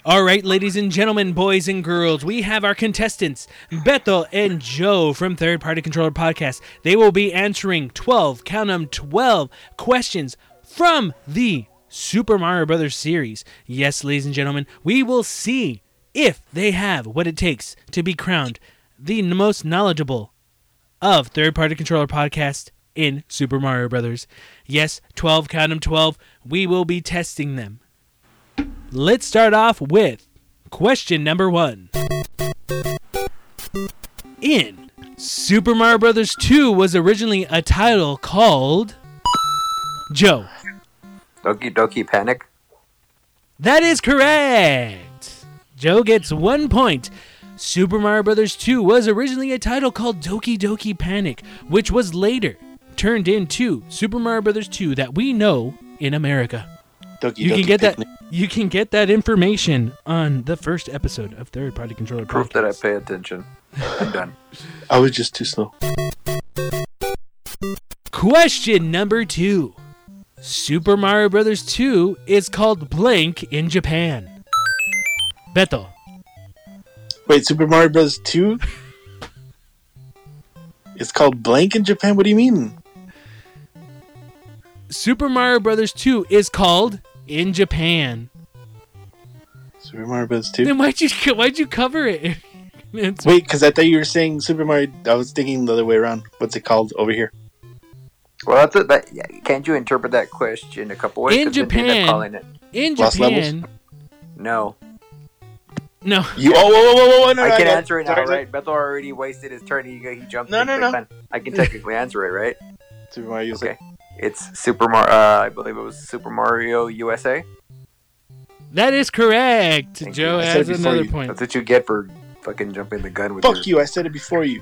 All right, ladies and gentlemen, boys and girls, we have our contestants, Beto and Joe from Third Party Controller Podcast. They will be answering 12, count them, 12 questions from the Super Mario Brothers series. Yes, ladies and gentlemen, we will see if they have what it takes to be crowned the most knowledgeable of Third Party Controller Podcast in Super Mario Brothers. Yes, 12, count them, 12. We will be testing them. Let's start off with question number one. In Super Mario Bros. 2 was originally a title called Joe. Doki Doki Panic? That is correct. Joe gets one point. Super Mario Bros. 2 was originally a title called Doki Doki Panic, which was later turned into Super Mario Brothers 2 that we know in America. Doki you Doki can get picnic. that. You can get that information on the first episode of Third Party Controller. Proof Podcast. that I pay attention. I'm done. *laughs* I was just too slow. Question number two. Super Mario Brothers 2 is called Blank in Japan. Beto. Wait, Super Mario Bros. 2? *laughs* it's called Blank in Japan? What do you mean? Super Mario Brothers 2 is called in Japan. Super Mario Bros. 2? Then why'd you *laughs* why'd you cover it? *laughs* Wait, because I thought you were saying Super Mario. I was thinking the other way around. What's it called over here? Well, that's it. That yeah, can't you interpret that question a couple ways? In 'Cause then they end up Japan- calling it In Lost levels? Japan, no. no. You oh whoa whoa whoa whoa no, I no, can no, answer it now, sorry, sorry. right? Beto already wasted his turn. He, he jumped. No, no, no. time. I can *laughs* technically answer it, right? Super Mario USA. Okay. It's Super Mario. Uh, I believe it was Super Mario USA. That is correct. Thank Joe you. Has another you. point. That's what you get for fucking jumping the gun with Fuck your... you! I said it before you.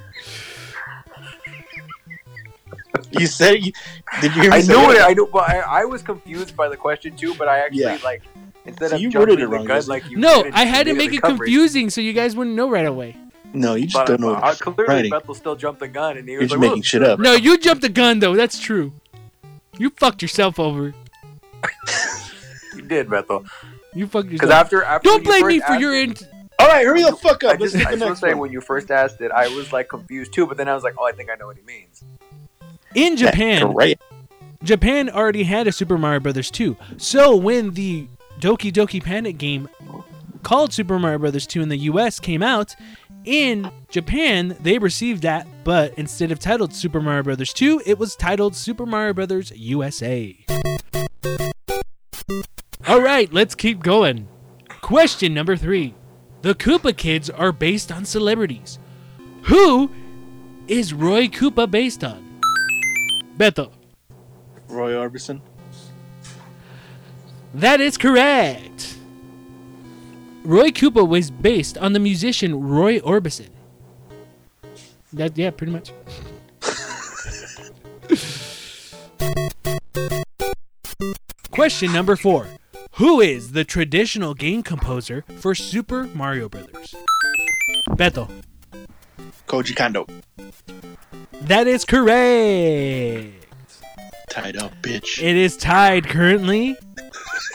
you said it. You, did you hear me I say knew it. I knew, but I, I was confused by the question too. But I actually Yeah. like instead So of you jumping it the wrong, gun like you. No, I had to make it covered. confusing so you guys wouldn't know right away. No, you just But don't know uh, clearly writing. Beto still jumped the gun, and he You're was just like, making shit up. No, you jumped the gun though. That's true. You fucked yourself over. "You did, Beto." You fucked Because yourself. after after Don't blame me for your it- in- All right, hurry the fuck I up. Let's just I the just want to say one. when you first asked it, I was like confused too. But then I was like, oh, I think I know what he means. in Japan. Right. Japan already had a Super Mario Brothers 2. So when the Doki Doki Panic game called Super Mario Brothers 2 in the US came out, in Japan they received that, but instead of titled Super Mario Brothers 2, it was titled Super Mario Brothers USA. All right, let's keep going. Question number 3. The Koopa Kids are based on celebrities. Who is Roy Koopa based on? Beto. Roy Orbison. That is correct. Roy Koopa was based on the musician Roy Orbison. That yeah, pretty much. Question number 4. Who is the traditional game composer for Super Mario Brothers? Beto. Koji Kondo. That is correct. Tied up, bitch. It is tied currently.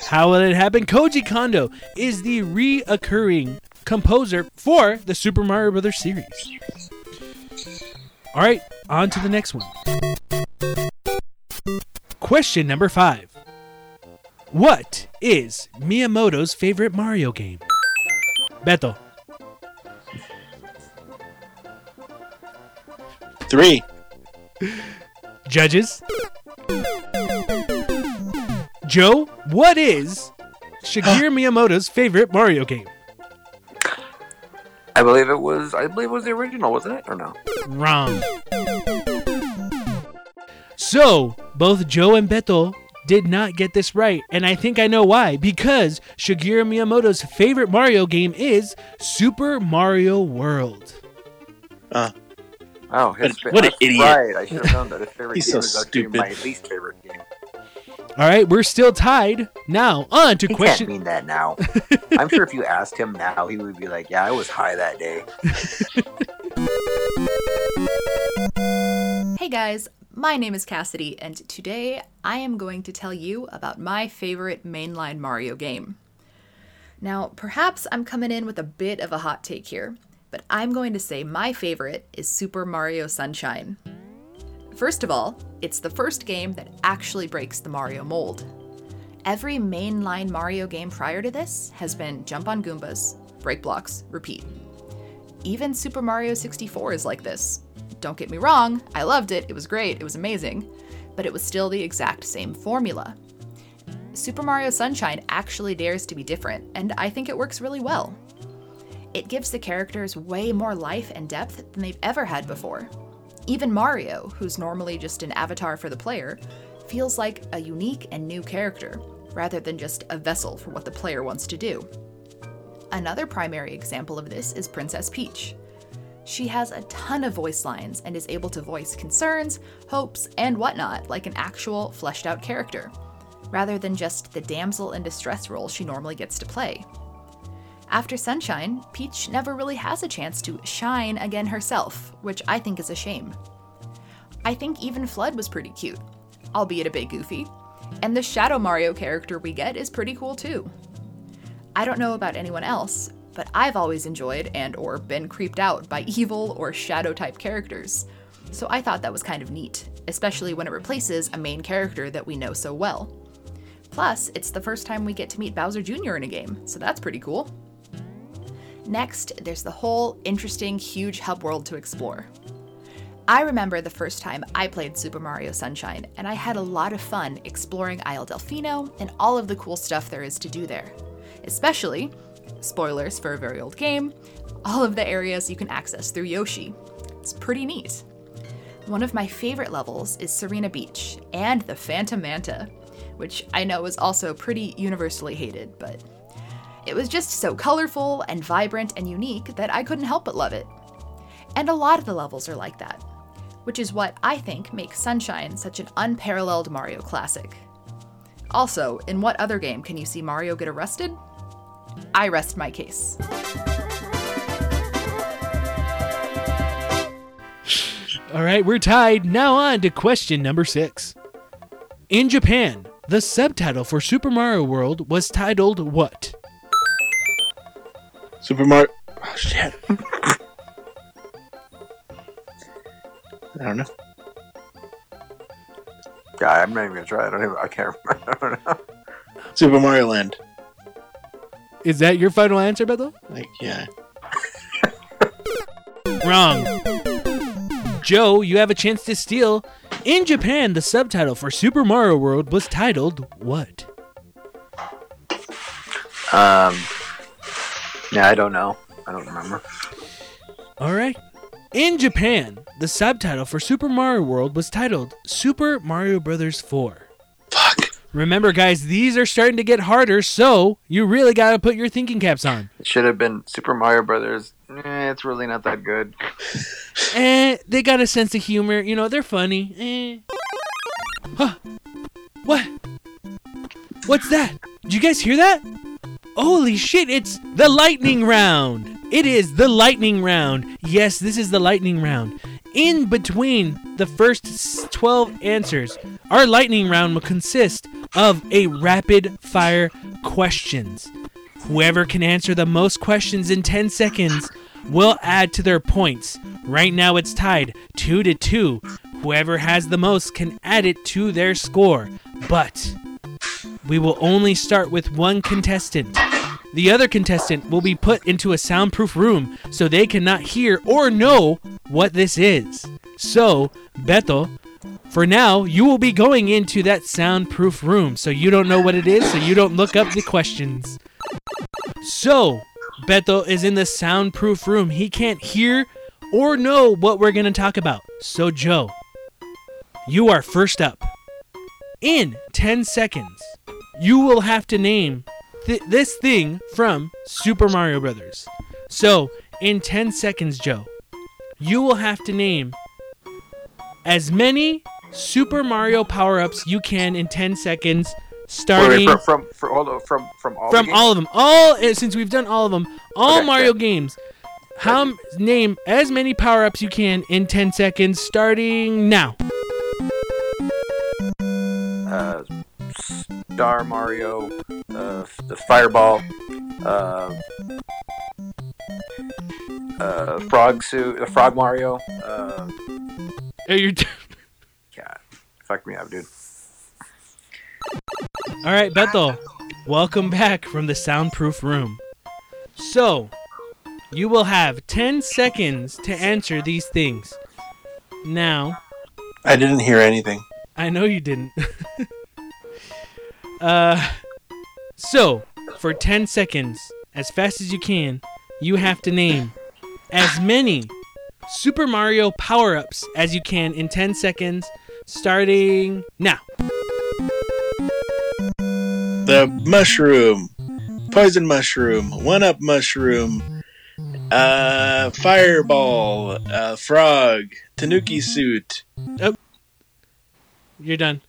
How will it happen? Koji Kondo is the reoccurring composer for the Super Mario Brothers series. All right, on to the next one. Question number five. What is Miyamoto's favorite Mario game? Beto. Three. Judges. Joe, what is Shigeru Miyamoto's favorite Mario game? I believe it was. I believe it was the original, wasn't it, or no? Wrong. So, both Joe and Beto did not get this right, and I think I know why. Because Shigeru Miyamoto's favorite Mario game is Super Mario World. Uh, Oh, his What- an idiot. Right, I should have known that. His *laughs* favorite He's game so is actually stupid. my least favorite game. All right, we're still tied. Now, on to He question. can't mean that now. I'm sure if you asked him now, he would be like, "Yeah, I was high that day." *laughs* Hey guys, my name is Cassidy, and today I am going to tell you about my favorite mainline Mario game. Now, perhaps I'm coming in with a bit of a hot take here, but I'm going to say my favorite is Super Mario Sunshine. First of all, it's the first game that actually breaks the Mario mold. Every mainline Mario game prior to this has been jump on Goombas, break blocks, repeat. Even Super Mario 64 is like this. Don't get me wrong, I loved it, it was great, it was amazing, but it was still the exact same formula. Super Mario Sunshine actually dares to be different, and I think it works really well. It gives the characters way more life and depth than they've ever had before. Even Mario, who's normally just an avatar for the player, feels like a unique and new character, rather than just a vessel for what the player wants to do. Another primary example of this is Princess Peach. She has a ton of voice lines and is able to voice concerns, hopes, and whatnot like an actual fleshed out character, rather than just the damsel in distress role she normally gets to play. After Sunshine, Peach never really has a chance to shine again herself, which I think is a shame. I think even FLUDD was pretty cute, albeit a bit goofy, and the Shadow Mario character we get is pretty cool too. I don't know about anyone else, but I've always enjoyed and or been creeped out by *laughs* evil or shadow type characters. So I thought that was kind of neat, especially when it replaces a main character that we know so well. Plus, it's the first time we get to meet Bowser Jr. in a game, so that's pretty cool. Next, there's the whole interesting, huge hub world to explore. I remember the first time I played Super Mario Sunshine, and I had a lot of fun exploring Isle Delfino and all of the cool stuff there is to do there. Especially, spoilers for a very old game, all of the areas you can access through Yoshi. It's pretty neat. One of my favorite levels is Sirena Beach and the Phantom Manta, which I know is also pretty universally hated, but it was just so colorful and vibrant and unique that I couldn't help but love it. And a lot of the levels are like that, which is what I think makes Sunshine such an unparalleled Mario classic. Also, in what other game can you see Mario get arrested? I rest my case. All right, we're tied. Now on to question number six. In Japan, the subtitle for Super Mario World was titled what? Super Mario. Oh, shit. I don't know. Yeah, I'm not even gonna try. I don't even. I can't remember. *laughs* I don't know. Super Mario Land. Is that your final answer, Beto? Like, yeah. *laughs* Wrong. Joe, you have a chance to steal. In Japan, the subtitle for Super Mario World was titled what? Um. Yeah, I don't know. I don't remember. All right. In Japan, the subtitle for Super Mario World was titled Super Mario Brothers 4. Fuck. Remember, guys, these are starting to get harder, so you really got to put your thinking caps on. It should have been Super Mario Brothers. Eh, it's really not that good. *laughs* Eh, they got a sense of humor. You know, they're funny. Eh. Huh. What? What's that? Did you guys hear that? Holy shit, it's the lightning round. It is the lightning round. Yes, this is the lightning round. In between the first 12 answers, our lightning round will consist of a rapid fire questions. Whoever can answer the most questions in 10 seconds will add to their points. Right now it's tied 2 to 2. Whoever has the most can add it to their score. But we will only start with one contestant. The other contestant will be put into a soundproof room so they cannot hear or know what this is. So, Beto, for now, you will be going into that soundproof room so you don't know what it is, so you don't look up the questions. So, Beto is in the soundproof room. He can't hear or know what we're going to talk about. So, Joe, you are first up. In 10 seconds, you will have to name th- this thing from Super Mario Brothers. So, in 10 seconds, Joe, you will have to name as many Super Mario power-ups you can in 10 seconds starting wait, from from from hold on, from from all from all of them. All uh, since we've done all of them, all Okay, Mario games. How name as many power-ups you can in 10 seconds starting now. Star Mario, uh, the Fireball, uh, uh, Frog suit, the Frog Mario. Uh, Are you *laughs* God, fuck me up, dude. All right, Beto, Welcome back from the soundproof room. So, you will have 10 seconds to answer these things. Now, I didn't hear anything. I know you didn't. *laughs* uh so, for 10 seconds, as fast as you can, you have to name as many Super Mario power-ups as you can in 10 seconds starting now. The mushroom, poison mushroom, one up mushroom, uh, fireball, uh, frog, tanuki suit. Oh. You're done.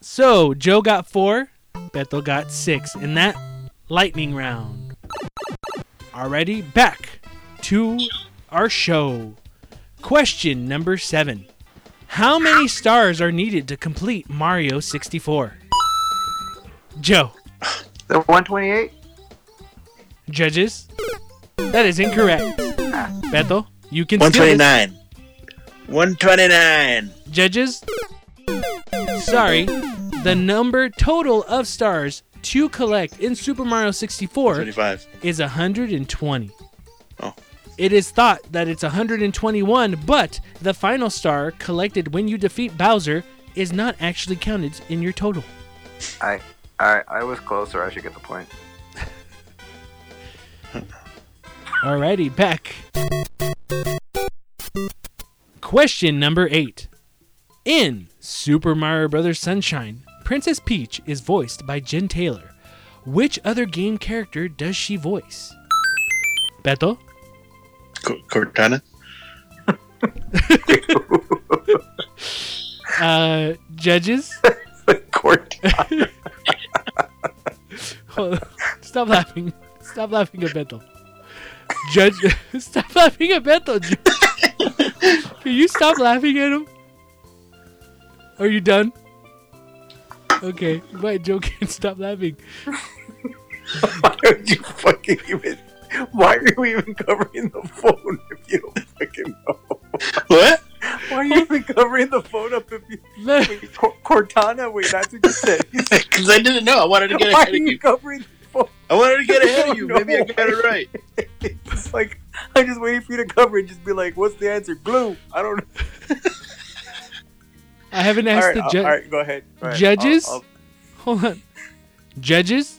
So, Joe got 4, Beto got 6 in that lightning round. Already back to our show. Question number 7. How many stars are needed to complete Mario 64? Joe. The 128? Judges? That is incorrect. Ah. Beto, you can steal this. 129. 129. Judges? Sorry, the number total of stars to collect in Super Mario 64 25. is 120. Oh. It is thought that it's 121, but the final star collected when you defeat Bowser is not actually counted in your total. I, I, I was closer. I should get the point. *laughs* Alrighty, back. Question number eight. In Super Mario Bros. Sunshine, Princess Peach is voiced by Jen Taylor. Which other game character does she voice? Beto? Cortana? *laughs* uh, judges? *laughs* Cortana. *laughs* Stop laughing. Stop laughing at Beto. Judge, stop laughing at Beto. Can you stop laughing at him? Are you done? Okay, my joke can't stop laughing. Why would you fucking even? Why are you even covering the phone if you don't fucking know? What? Why are you even covering the phone up if you? Wait, Cor- Cortana? Wait, that's what you said. Because *laughs* I didn't know. I wanted to get Why ahead are of you you. covering the phone? I wanted to get ahead of you. Maybe I got it right. *laughs* It's like I'm just waiting for you to cover it. Just be like, "What's the answer?" Blue. I don't know. *laughs* I haven't asked right, the I'll- ju- all right, go ahead. Judges. I'll- I'll- Hold on, judges.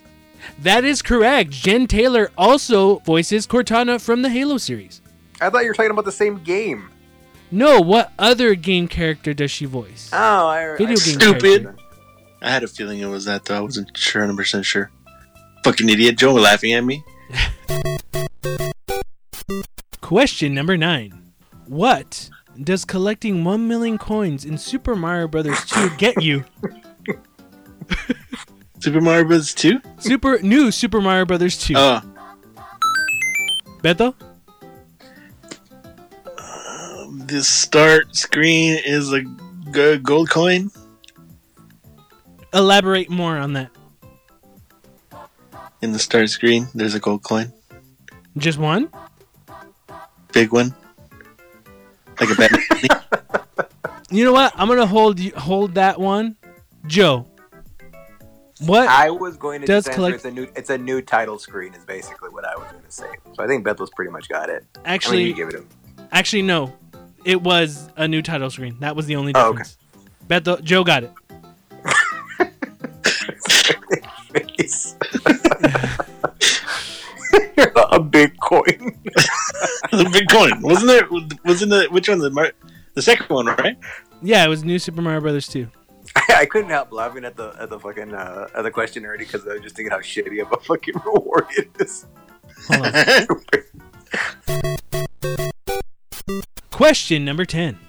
That is correct. Jen Taylor also voices Cortana from the Halo series. I thought you were talking about the same game. No, what other game character does she voice? Oh, I, Video I, game Stupid. character. I had a feeling it was that though. I wasn't sure, 100% sure. Fucking idiot. Joe laughing at me. *laughs* Question number nine. What does collecting 1 million coins in Super Mario Bros. 2 get you? *laughs* Super Mario Bros. 2? Super new Super Mario Bros. 2. Oh. Beto? Um, the start screen is a g- gold coin. Elaborate more on that. In the start screen, there's a gold coin. Just one? Big one. Like a bet. *laughs* You know what? I'm gonna hold you, hold that one, Joe. What? I was going to Does collect- it's a new it's a new title screen is basically what I was going to say. So I think Bethel's pretty much got it. I mean, Actually, you give it him. actually no. It was a new title screen. That was the only Oh, okay. difference. Beto, Joe got it. *laughs* *laughs* *laughs* a Bitcoin. *laughs* the big coin. Wasn't there? Wasn't the which one? The Mar- the second one, right? Yeah, it was new Super Mario Brothers 2. I couldn't help laughing at the at the fucking uh, at the question already because I was just thinking how shitty of a fucking *laughs* reward it is. Question number 10.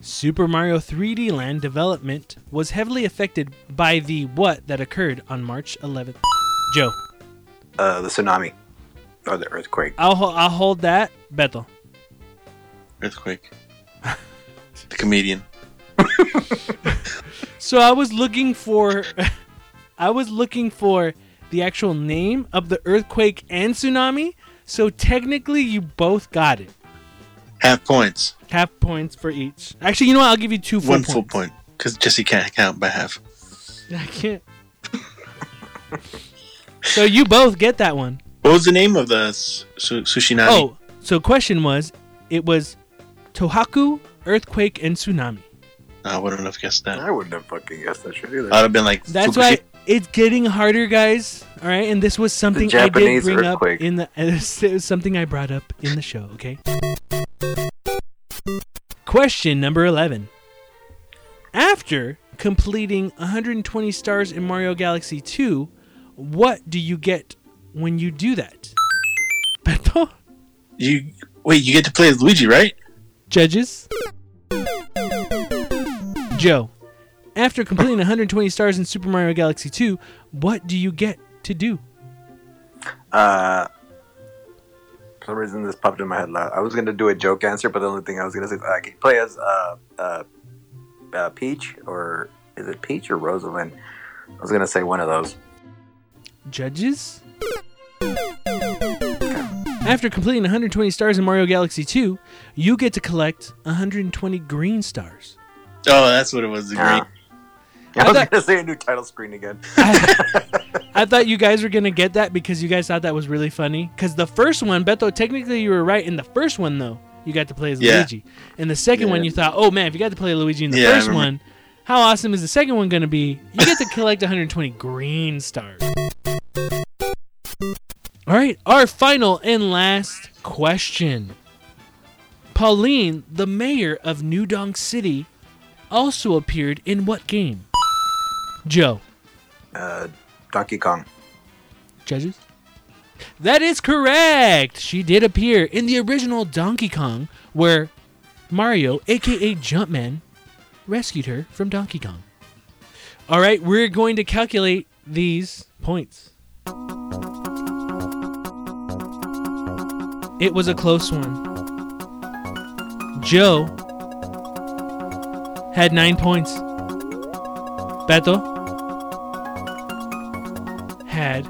Super Mario 3D Land development was heavily affected by the what that occurred on March 11th? Joe. Uh, the tsunami or the earthquake. I'll, ho- I'll hold that. Beto. Earthquake. *laughs* the comedian. *laughs* So I was looking for *laughs* I was looking for the actual name of the earthquake and tsunami. So technically you both got it. Half points. Half points for each. Actually, you know what? I'll give you two full One points. full point. Because Jesse can't count by half. I can't. so you both get that one. What was the name of the su- su- sushinami? Oh, so question was it was Tohoku, earthquake, and tsunami. Ah, I wouldn't have guessed that. I wouldn't have fucking guessed that shit either. I'd have been like, That's Fukushi- why it's getting harder, guys. All right, and this was something I did bring earthquake. up in the. *laughs* It was something I brought up in the show. Okay. Question number eleven. After completing 120 stars in Mario Galaxy 2, what do you get when you do that? *laughs* Beto? You wait. You get to play as Luigi, right? Judges? Joe, after completing 120 stars in Super Mario Galaxy 2, what do you get to do? Uh, for some reason, this popped in my head. la- I was gonna do a joke answer, but the only thing I was gonna say, is I can play as uh, uh, uh, Peach, or is it Peach or Rosalina? I was gonna say one of those. Judges? After completing 120 stars in Mario Galaxy 2, you get to collect 120 green stars. Oh, that's what it was. The Ah. green. I was thought- gonna say a new title screen again. *laughs* I thought you guys were gonna get that because you guys thought that was really funny. Because the first one, Beto, technically you were right. In the first one, though, you got to play as Yeah. Luigi. In the second one, you thought, oh man, if you got to play Luigi in the Yeah, first one, how awesome is the second one gonna be? You get to collect 120 green stars. All right, our final and last question. Pauline, the mayor of New Donk City, also appeared in what game? Joe. Uh, Donkey Kong. Judges? That is correct. She did appear in the original Donkey Kong, where Mario, aka Jumpman, rescued her from Donkey Kong. All right, we're going to calculate these points. It was a close one. Joe had nine points. Beto had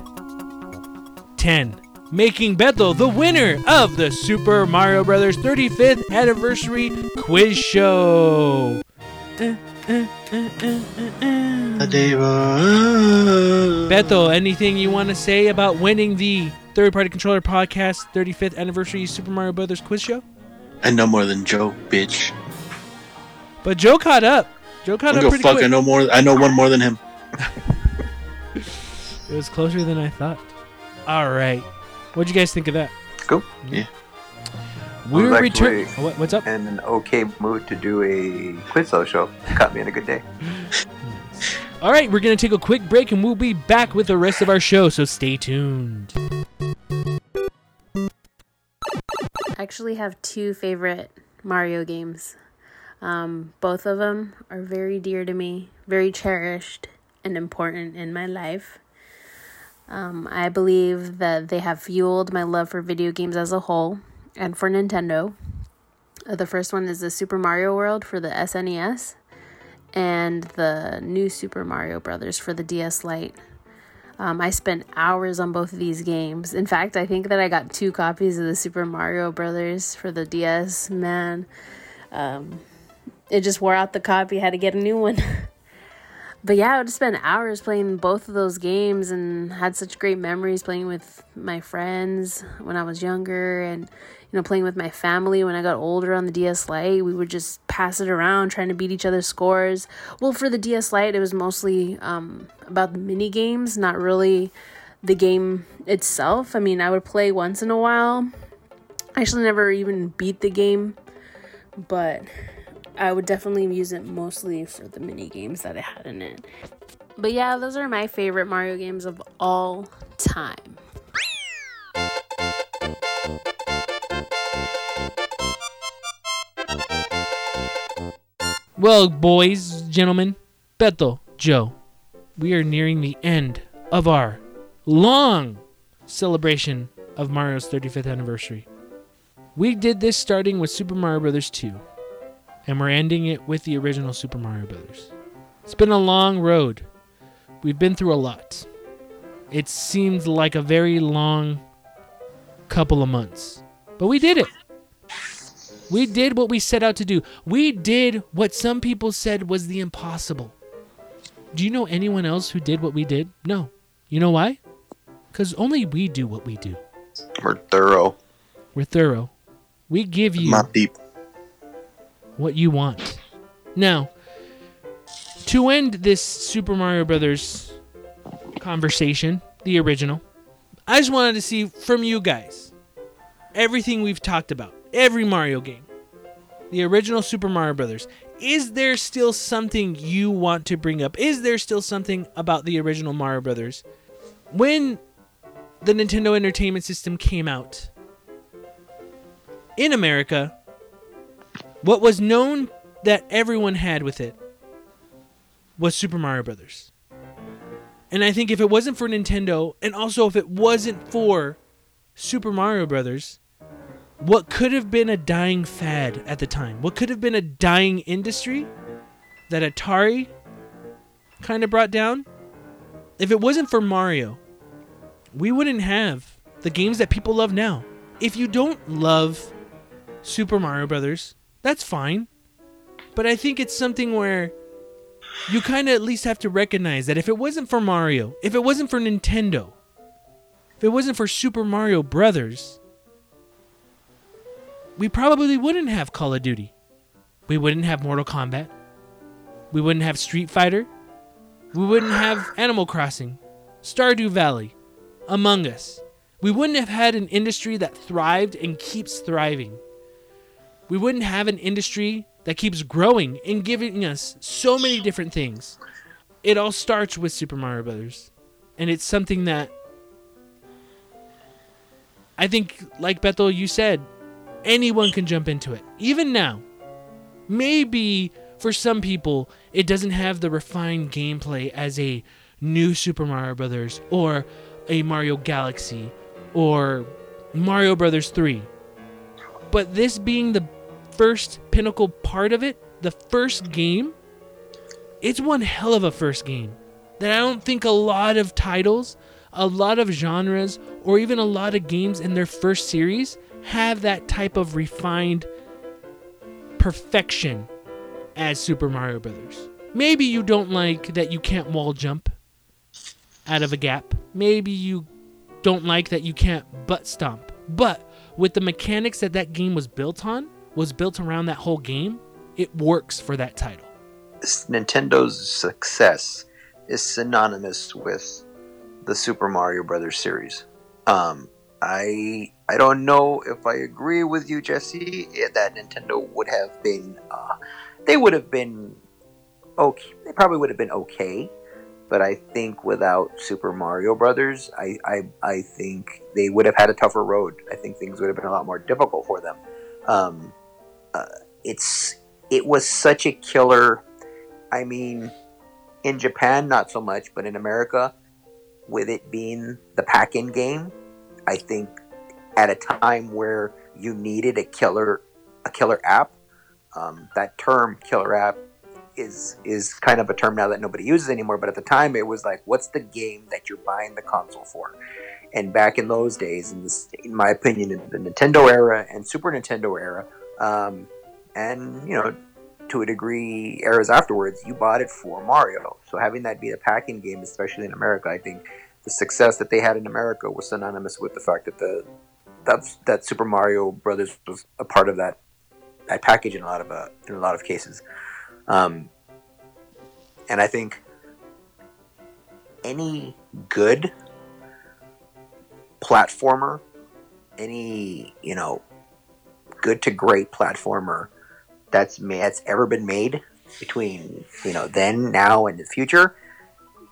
10, making Beto the winner of the Super Mario Brothers 35th Anniversary Quiz Show. Uh, uh, uh. Beto, anything you want to say about winning the Third Party Controller Podcast 35th Anniversary Super Mario Brothers Quiz Show? And no more than Joe, bitch. But Joe caught up. Joe caught I up go pretty fuck. quick. I know more. I know one more than him. *laughs* It was closer than I thought. All right. What'd you guys think of that? Cool. Mm-hmm. Yeah. We're I returning. actually oh, What, what's up? In an okay mood to do a quiz show show. Caught me in a good day. *laughs* All right, we're going to take a quick break and we'll be back with the rest of our show, so stay tuned. Actually have two favorite Mario games. Um, both of them are very dear to me, very cherished and important in my life. Um, I believe that they have fueled my love for video games as a whole and for Nintendo. Uh, the first one is the Super Mario World for the SNES and the new Super Mario Brothers for the DS Lite. Um, I spent hours on both of these games. In fact, I think that I got two copies of the Super Mario Brothers for the DS. Man, um, it just wore out the copy. Had to get a new one. *laughs* but yeah, I would spend hours playing both of those games and had such great memories playing with my friends when I was younger and you know playing with my family when I got older on the DS Lite. We would just pass it around trying to beat each other's scores. Well, for the DS Lite, it was mostly um, about the mini games, not really the game itself. I mean, I would play once in a while. I actually never even beat the game, but I would definitely use it mostly for the mini games that it had in it. But yeah, those are my favorite Mario games of all time. Well, boys, gentlemen, Beto, Joe, we are nearing the end of our long celebration of Mario's 35th anniversary. We did this starting with Super Mario Bros. 2, and we're ending it with the original Super Mario Bros. It's been a long road. We've been through a lot. It seemed like a very long couple of months, but we did it. We did what we set out to do. We did what some people said was the impossible. Do you know anyone else who did what we did? No. You know why? Because only we do what we do. We're thorough. We're thorough. We give you Not deep. what you want. Now, to end this Super Mario Brothers conversation, the original, I just wanted to see from you guys everything we've talked about, every Mario game, the original Super Mario Brothers. Is there still something you want to bring up? Is there still something about the original Mario Brothers? When the Nintendo Entertainment System came out in America, what was known that everyone had with it was Super Mario Brothers. And I think if it wasn't for Nintendo, and also if it wasn't for Super Mario Brothers, what could have been a dying fad at the time, what could have been a dying industry that Atari kind of brought down, if it wasn't for Mario, we wouldn't have the games that people love now. If you don't love Super Mario Brothers, that's fine. But I think it's something where you kind of at least have to recognize that if it wasn't for Mario, if it wasn't for Nintendo, if it wasn't for Super Mario Brothers, we probably wouldn't have Call of Duty. We wouldn't have Mortal Kombat. We wouldn't have Street Fighter. We wouldn't have Animal Crossing, Stardew Valley, Among Us. We wouldn't have had an industry that thrived and keeps thriving. We wouldn't have an industry that keeps growing and giving us so many different things. It all starts with Super Mario Brothers. And it's something that I think like Bethel you said, anyone can jump into it. Even now. Maybe for some people it doesn't have the refined gameplay as a new Super Mario Brothers or a Mario Galaxy or Mario Brothers 3. But this being the first pinnacle part of it, the first game, it's one hell of a first game that I don't think a lot of titles, a lot of genres, or even a lot of games in their first series have that type of refined perfection as Super Mario Brothers. Maybe you don't like that you can't wall jump out of a gap. Maybe you don't like that you can't butt stomp. But with the mechanics that that game was built on, was built around that whole game, it works for that title. Nintendo's success is synonymous with the Super Mario Brothers series. Um, I I don't know if I agree with you, Jesse, that Nintendo would have been uh, they would have been okay. They probably would have been okay, but I think without Super Mario Brothers, I I, I think they would have had a tougher road. I think things would have been a lot more difficult for them. Um, uh, it's it was such a killer. I mean, in Japan, not so much, but in America, with it being the pack-in game, I think at a time where you needed a killer a killer app, um, that term "killer app" is is kind of a term now that nobody uses anymore. But at the time, it was like, what's the game that you're buying the console for? And back in those days, in, this, in my opinion, in the Nintendo era and Super Nintendo era, um, and you know to a degree eras afterwards you bought it for mario so having that be a packing game especially in america i think the success that they had in america was synonymous with the fact that the that's that super mario brothers was a part of that that package in a lot of uh, in a lot of cases um, and i think any good platformer any you know good to great platformer that's that's ever been made between you know then, now, and the future.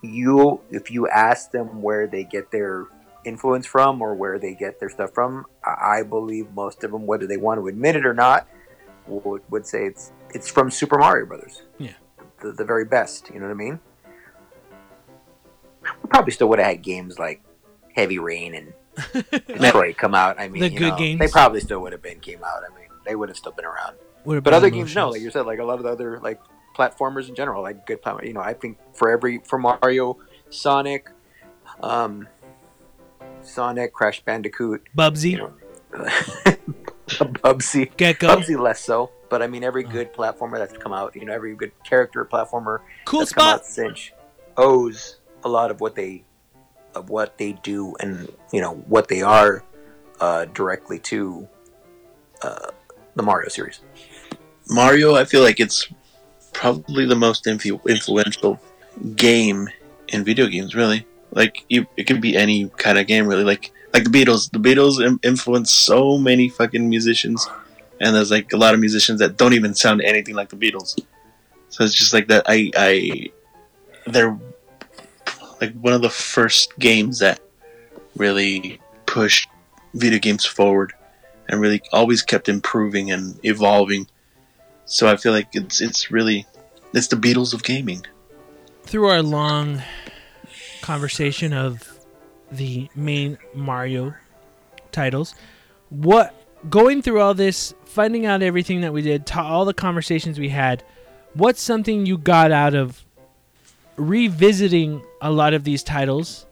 You, if you ask them where they get their influence from or where they get their stuff from, I believe most of them, whether they want to admit it or not, would, would say it's it's from Super Mario Brothers. Yeah, the, the very best. You know what I mean? We probably still would have had games like Heavy Rain and *laughs* Metroid come out. I mean, The you good know, games. They probably still would have been came out. I mean, they would have still been around. But other games, no. Like you said, like a lot of the other like platformers in general, like good platform. You know, I think for every for Mario, Sonic, um, Sonic, Crash Bandicoot, Bubsy. you know, *laughs* Bubsy, Gecko. Bubsy less so. But I mean, every good platformer that's come out, you know, every good character platformer Cool that's come spot. out since owes a lot of what they of what they do and you know what they are uh, directly to uh, the Mario series. Mario, I feel like it's probably the most influ- influential game in video games. Really, like you, it could be any kind of game. Really, like like the Beatles. The Beatles Im- influenced so many fucking musicians, and there's like a lot of musicians that don't even sound anything like the Beatles. So it's just like that. I, I, they're like one of the first games that really pushed video games forward and really always kept improving and evolving. So I feel like it's it's really it's the Beatles of gaming. through our long conversation of the main Mario titles, what going through all this, finding out everything that we did, ta- all the conversations we had, what's something you got out of revisiting a lot of these titles?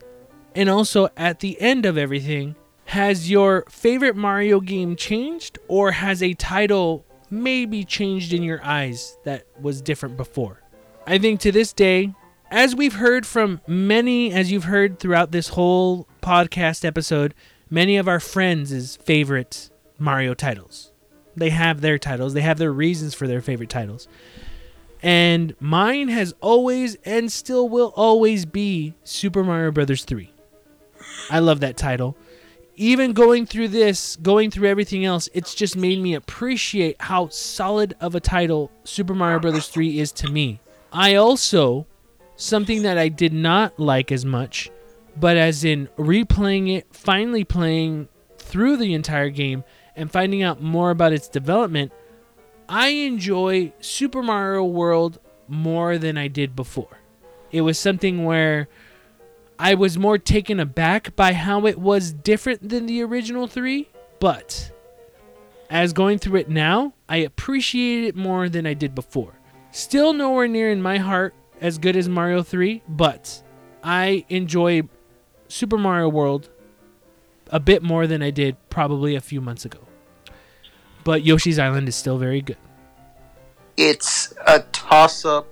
And also at the end of everything, has your favorite Mario game changed or has a title maybe changed in your eyes that was different before? I think to this day, as we've heard from many, as you've heard throughout this whole podcast episode, many of our friends' favorite Mario titles. They have their titles, they have their reasons for their favorite titles. And mine has always and still will always be Super Mario Brothers 3. I love that title. Even going through this, going through everything else, it's just made me appreciate how solid of a title Super Mario Brothers 3 is to me. I also something that I did not like as much, but as in replaying it, finally playing through the entire game and finding out more about its development, I enjoy Super Mario World more than I did before. It was something where I was more taken aback by how it was different than the original three, but as going through it now, I appreciate it more than I did before. Still nowhere near in my heart as good as Mario 3, but I enjoy Super Mario World a bit more than I did probably a few months ago. But Yoshi's Island is still very good. It's a toss up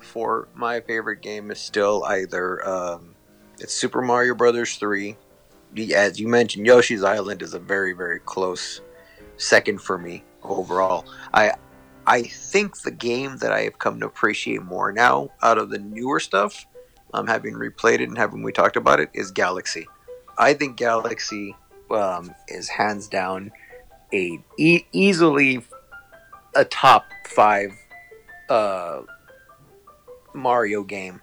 for my favorite game is still either um, it's Super Mario Brothers 3. As you mentioned, Yoshi's Island is a very very close second for me overall. I I think the game that I have come to appreciate more now out of the newer stuff, um, having replayed it and having we talked about it, is Galaxy. I think Galaxy um, is hands down a e- easily a top five uh, Mario game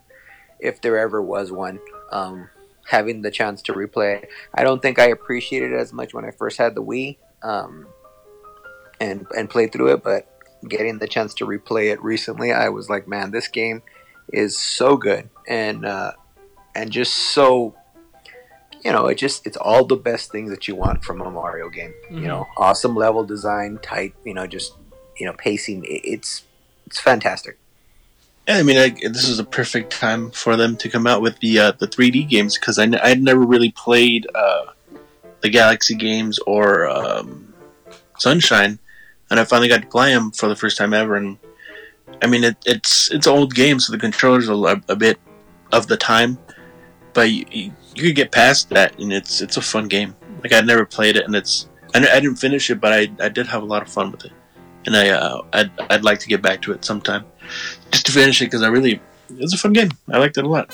if there ever was one. Um, having the chance to replay it, I don't think I appreciated it as much when I first had the Wii um, and and played through it, but getting the chance to replay it recently, I was like, man, this game is so good and uh, and just so you know, it just it's all the best things that you want from a Mario game. Mm-hmm. You know, awesome level design, tight, you know, just you know, pacing. It's it's fantastic. Yeah, I mean, I, this is a perfect time for them to come out with the uh, the 3D games because I n- I'd never really played uh, the Galaxy games or um, Sunshine, and I finally got to play them for the first time ever. And I mean, it, it's it's old game, so the controllers are a, bit of the time, but you, you, you get past that, and it's it's a fun game. Like I'd never played it, and it's I, I didn't finish it, but I, I did have a lot of fun with it, and I uh, I'd I'd like to get back to it sometime, just to finish it because I really it was a fun game. I liked it a lot.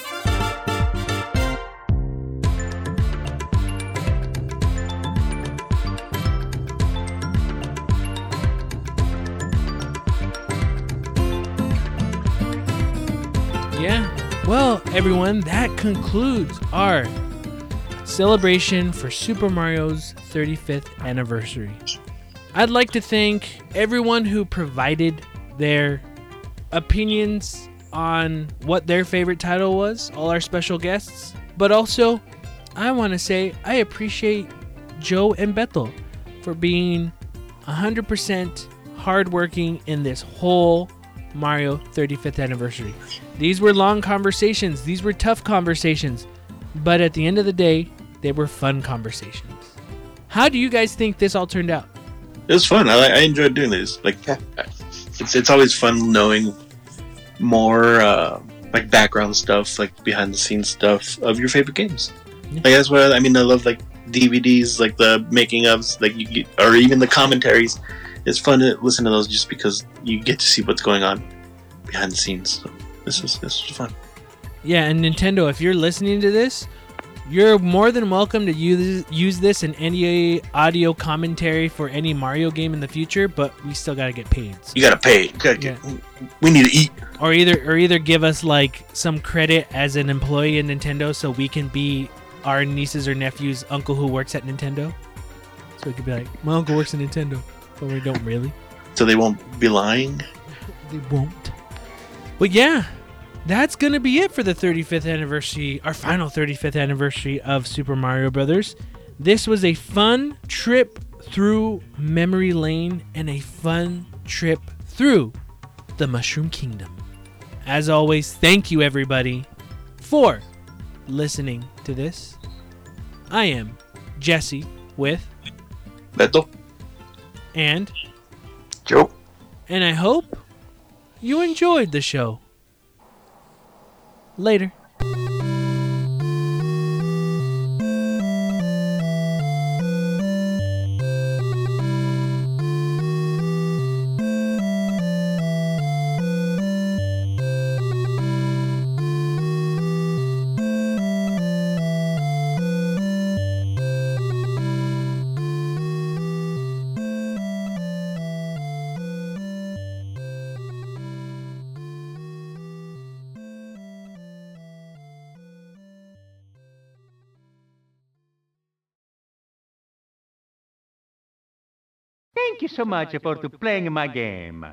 Everyone, that concludes our celebration for Super Mario's 35th anniversary. I'd like to thank everyone who provided their opinions on what their favorite title was, all our special guests. But also, I want to say I appreciate Joe and Bethel for being 100% hardworking in this whole Mario 35th anniversary. These were long conversations, these were tough conversations, but at the end of the day, they were fun conversations. How do you guys think this all turned out? It was fun. I, I enjoyed doing this. Like, *laughs* it's it's always fun knowing more uh, like background stuff, like behind the scenes stuff of your favorite games. Like that's what I mean. I love like DVDs, like the making ofs, like you get, or even the commentaries. It's fun to listen to those just because you get to see what's going on behind the scenes. So this was this was fun. Yeah, and Nintendo, if you're listening to this, you're more than welcome to use use this in any audio commentary for any Mario game in the future. But we still gotta get paid. So. You gotta pay. You gotta get, We need to eat. Or either or either give us like some credit as an employee in Nintendo, so we can be our nieces or nephews' uncle who works at Nintendo. So we could be like, my uncle works at Nintendo, but we don't really. So they won't be lying. They won't. But yeah, that's gonna be it for the 35th anniversary, our final 35th anniversary of Super Mario Brothers. This was a fun trip through memory lane and a fun trip through the Mushroom Kingdom. As always, thank you everybody for listening to this. I am Jesse with Beto and Joe. And I hope you enjoyed the show. Later. Thank you so much for playing my game.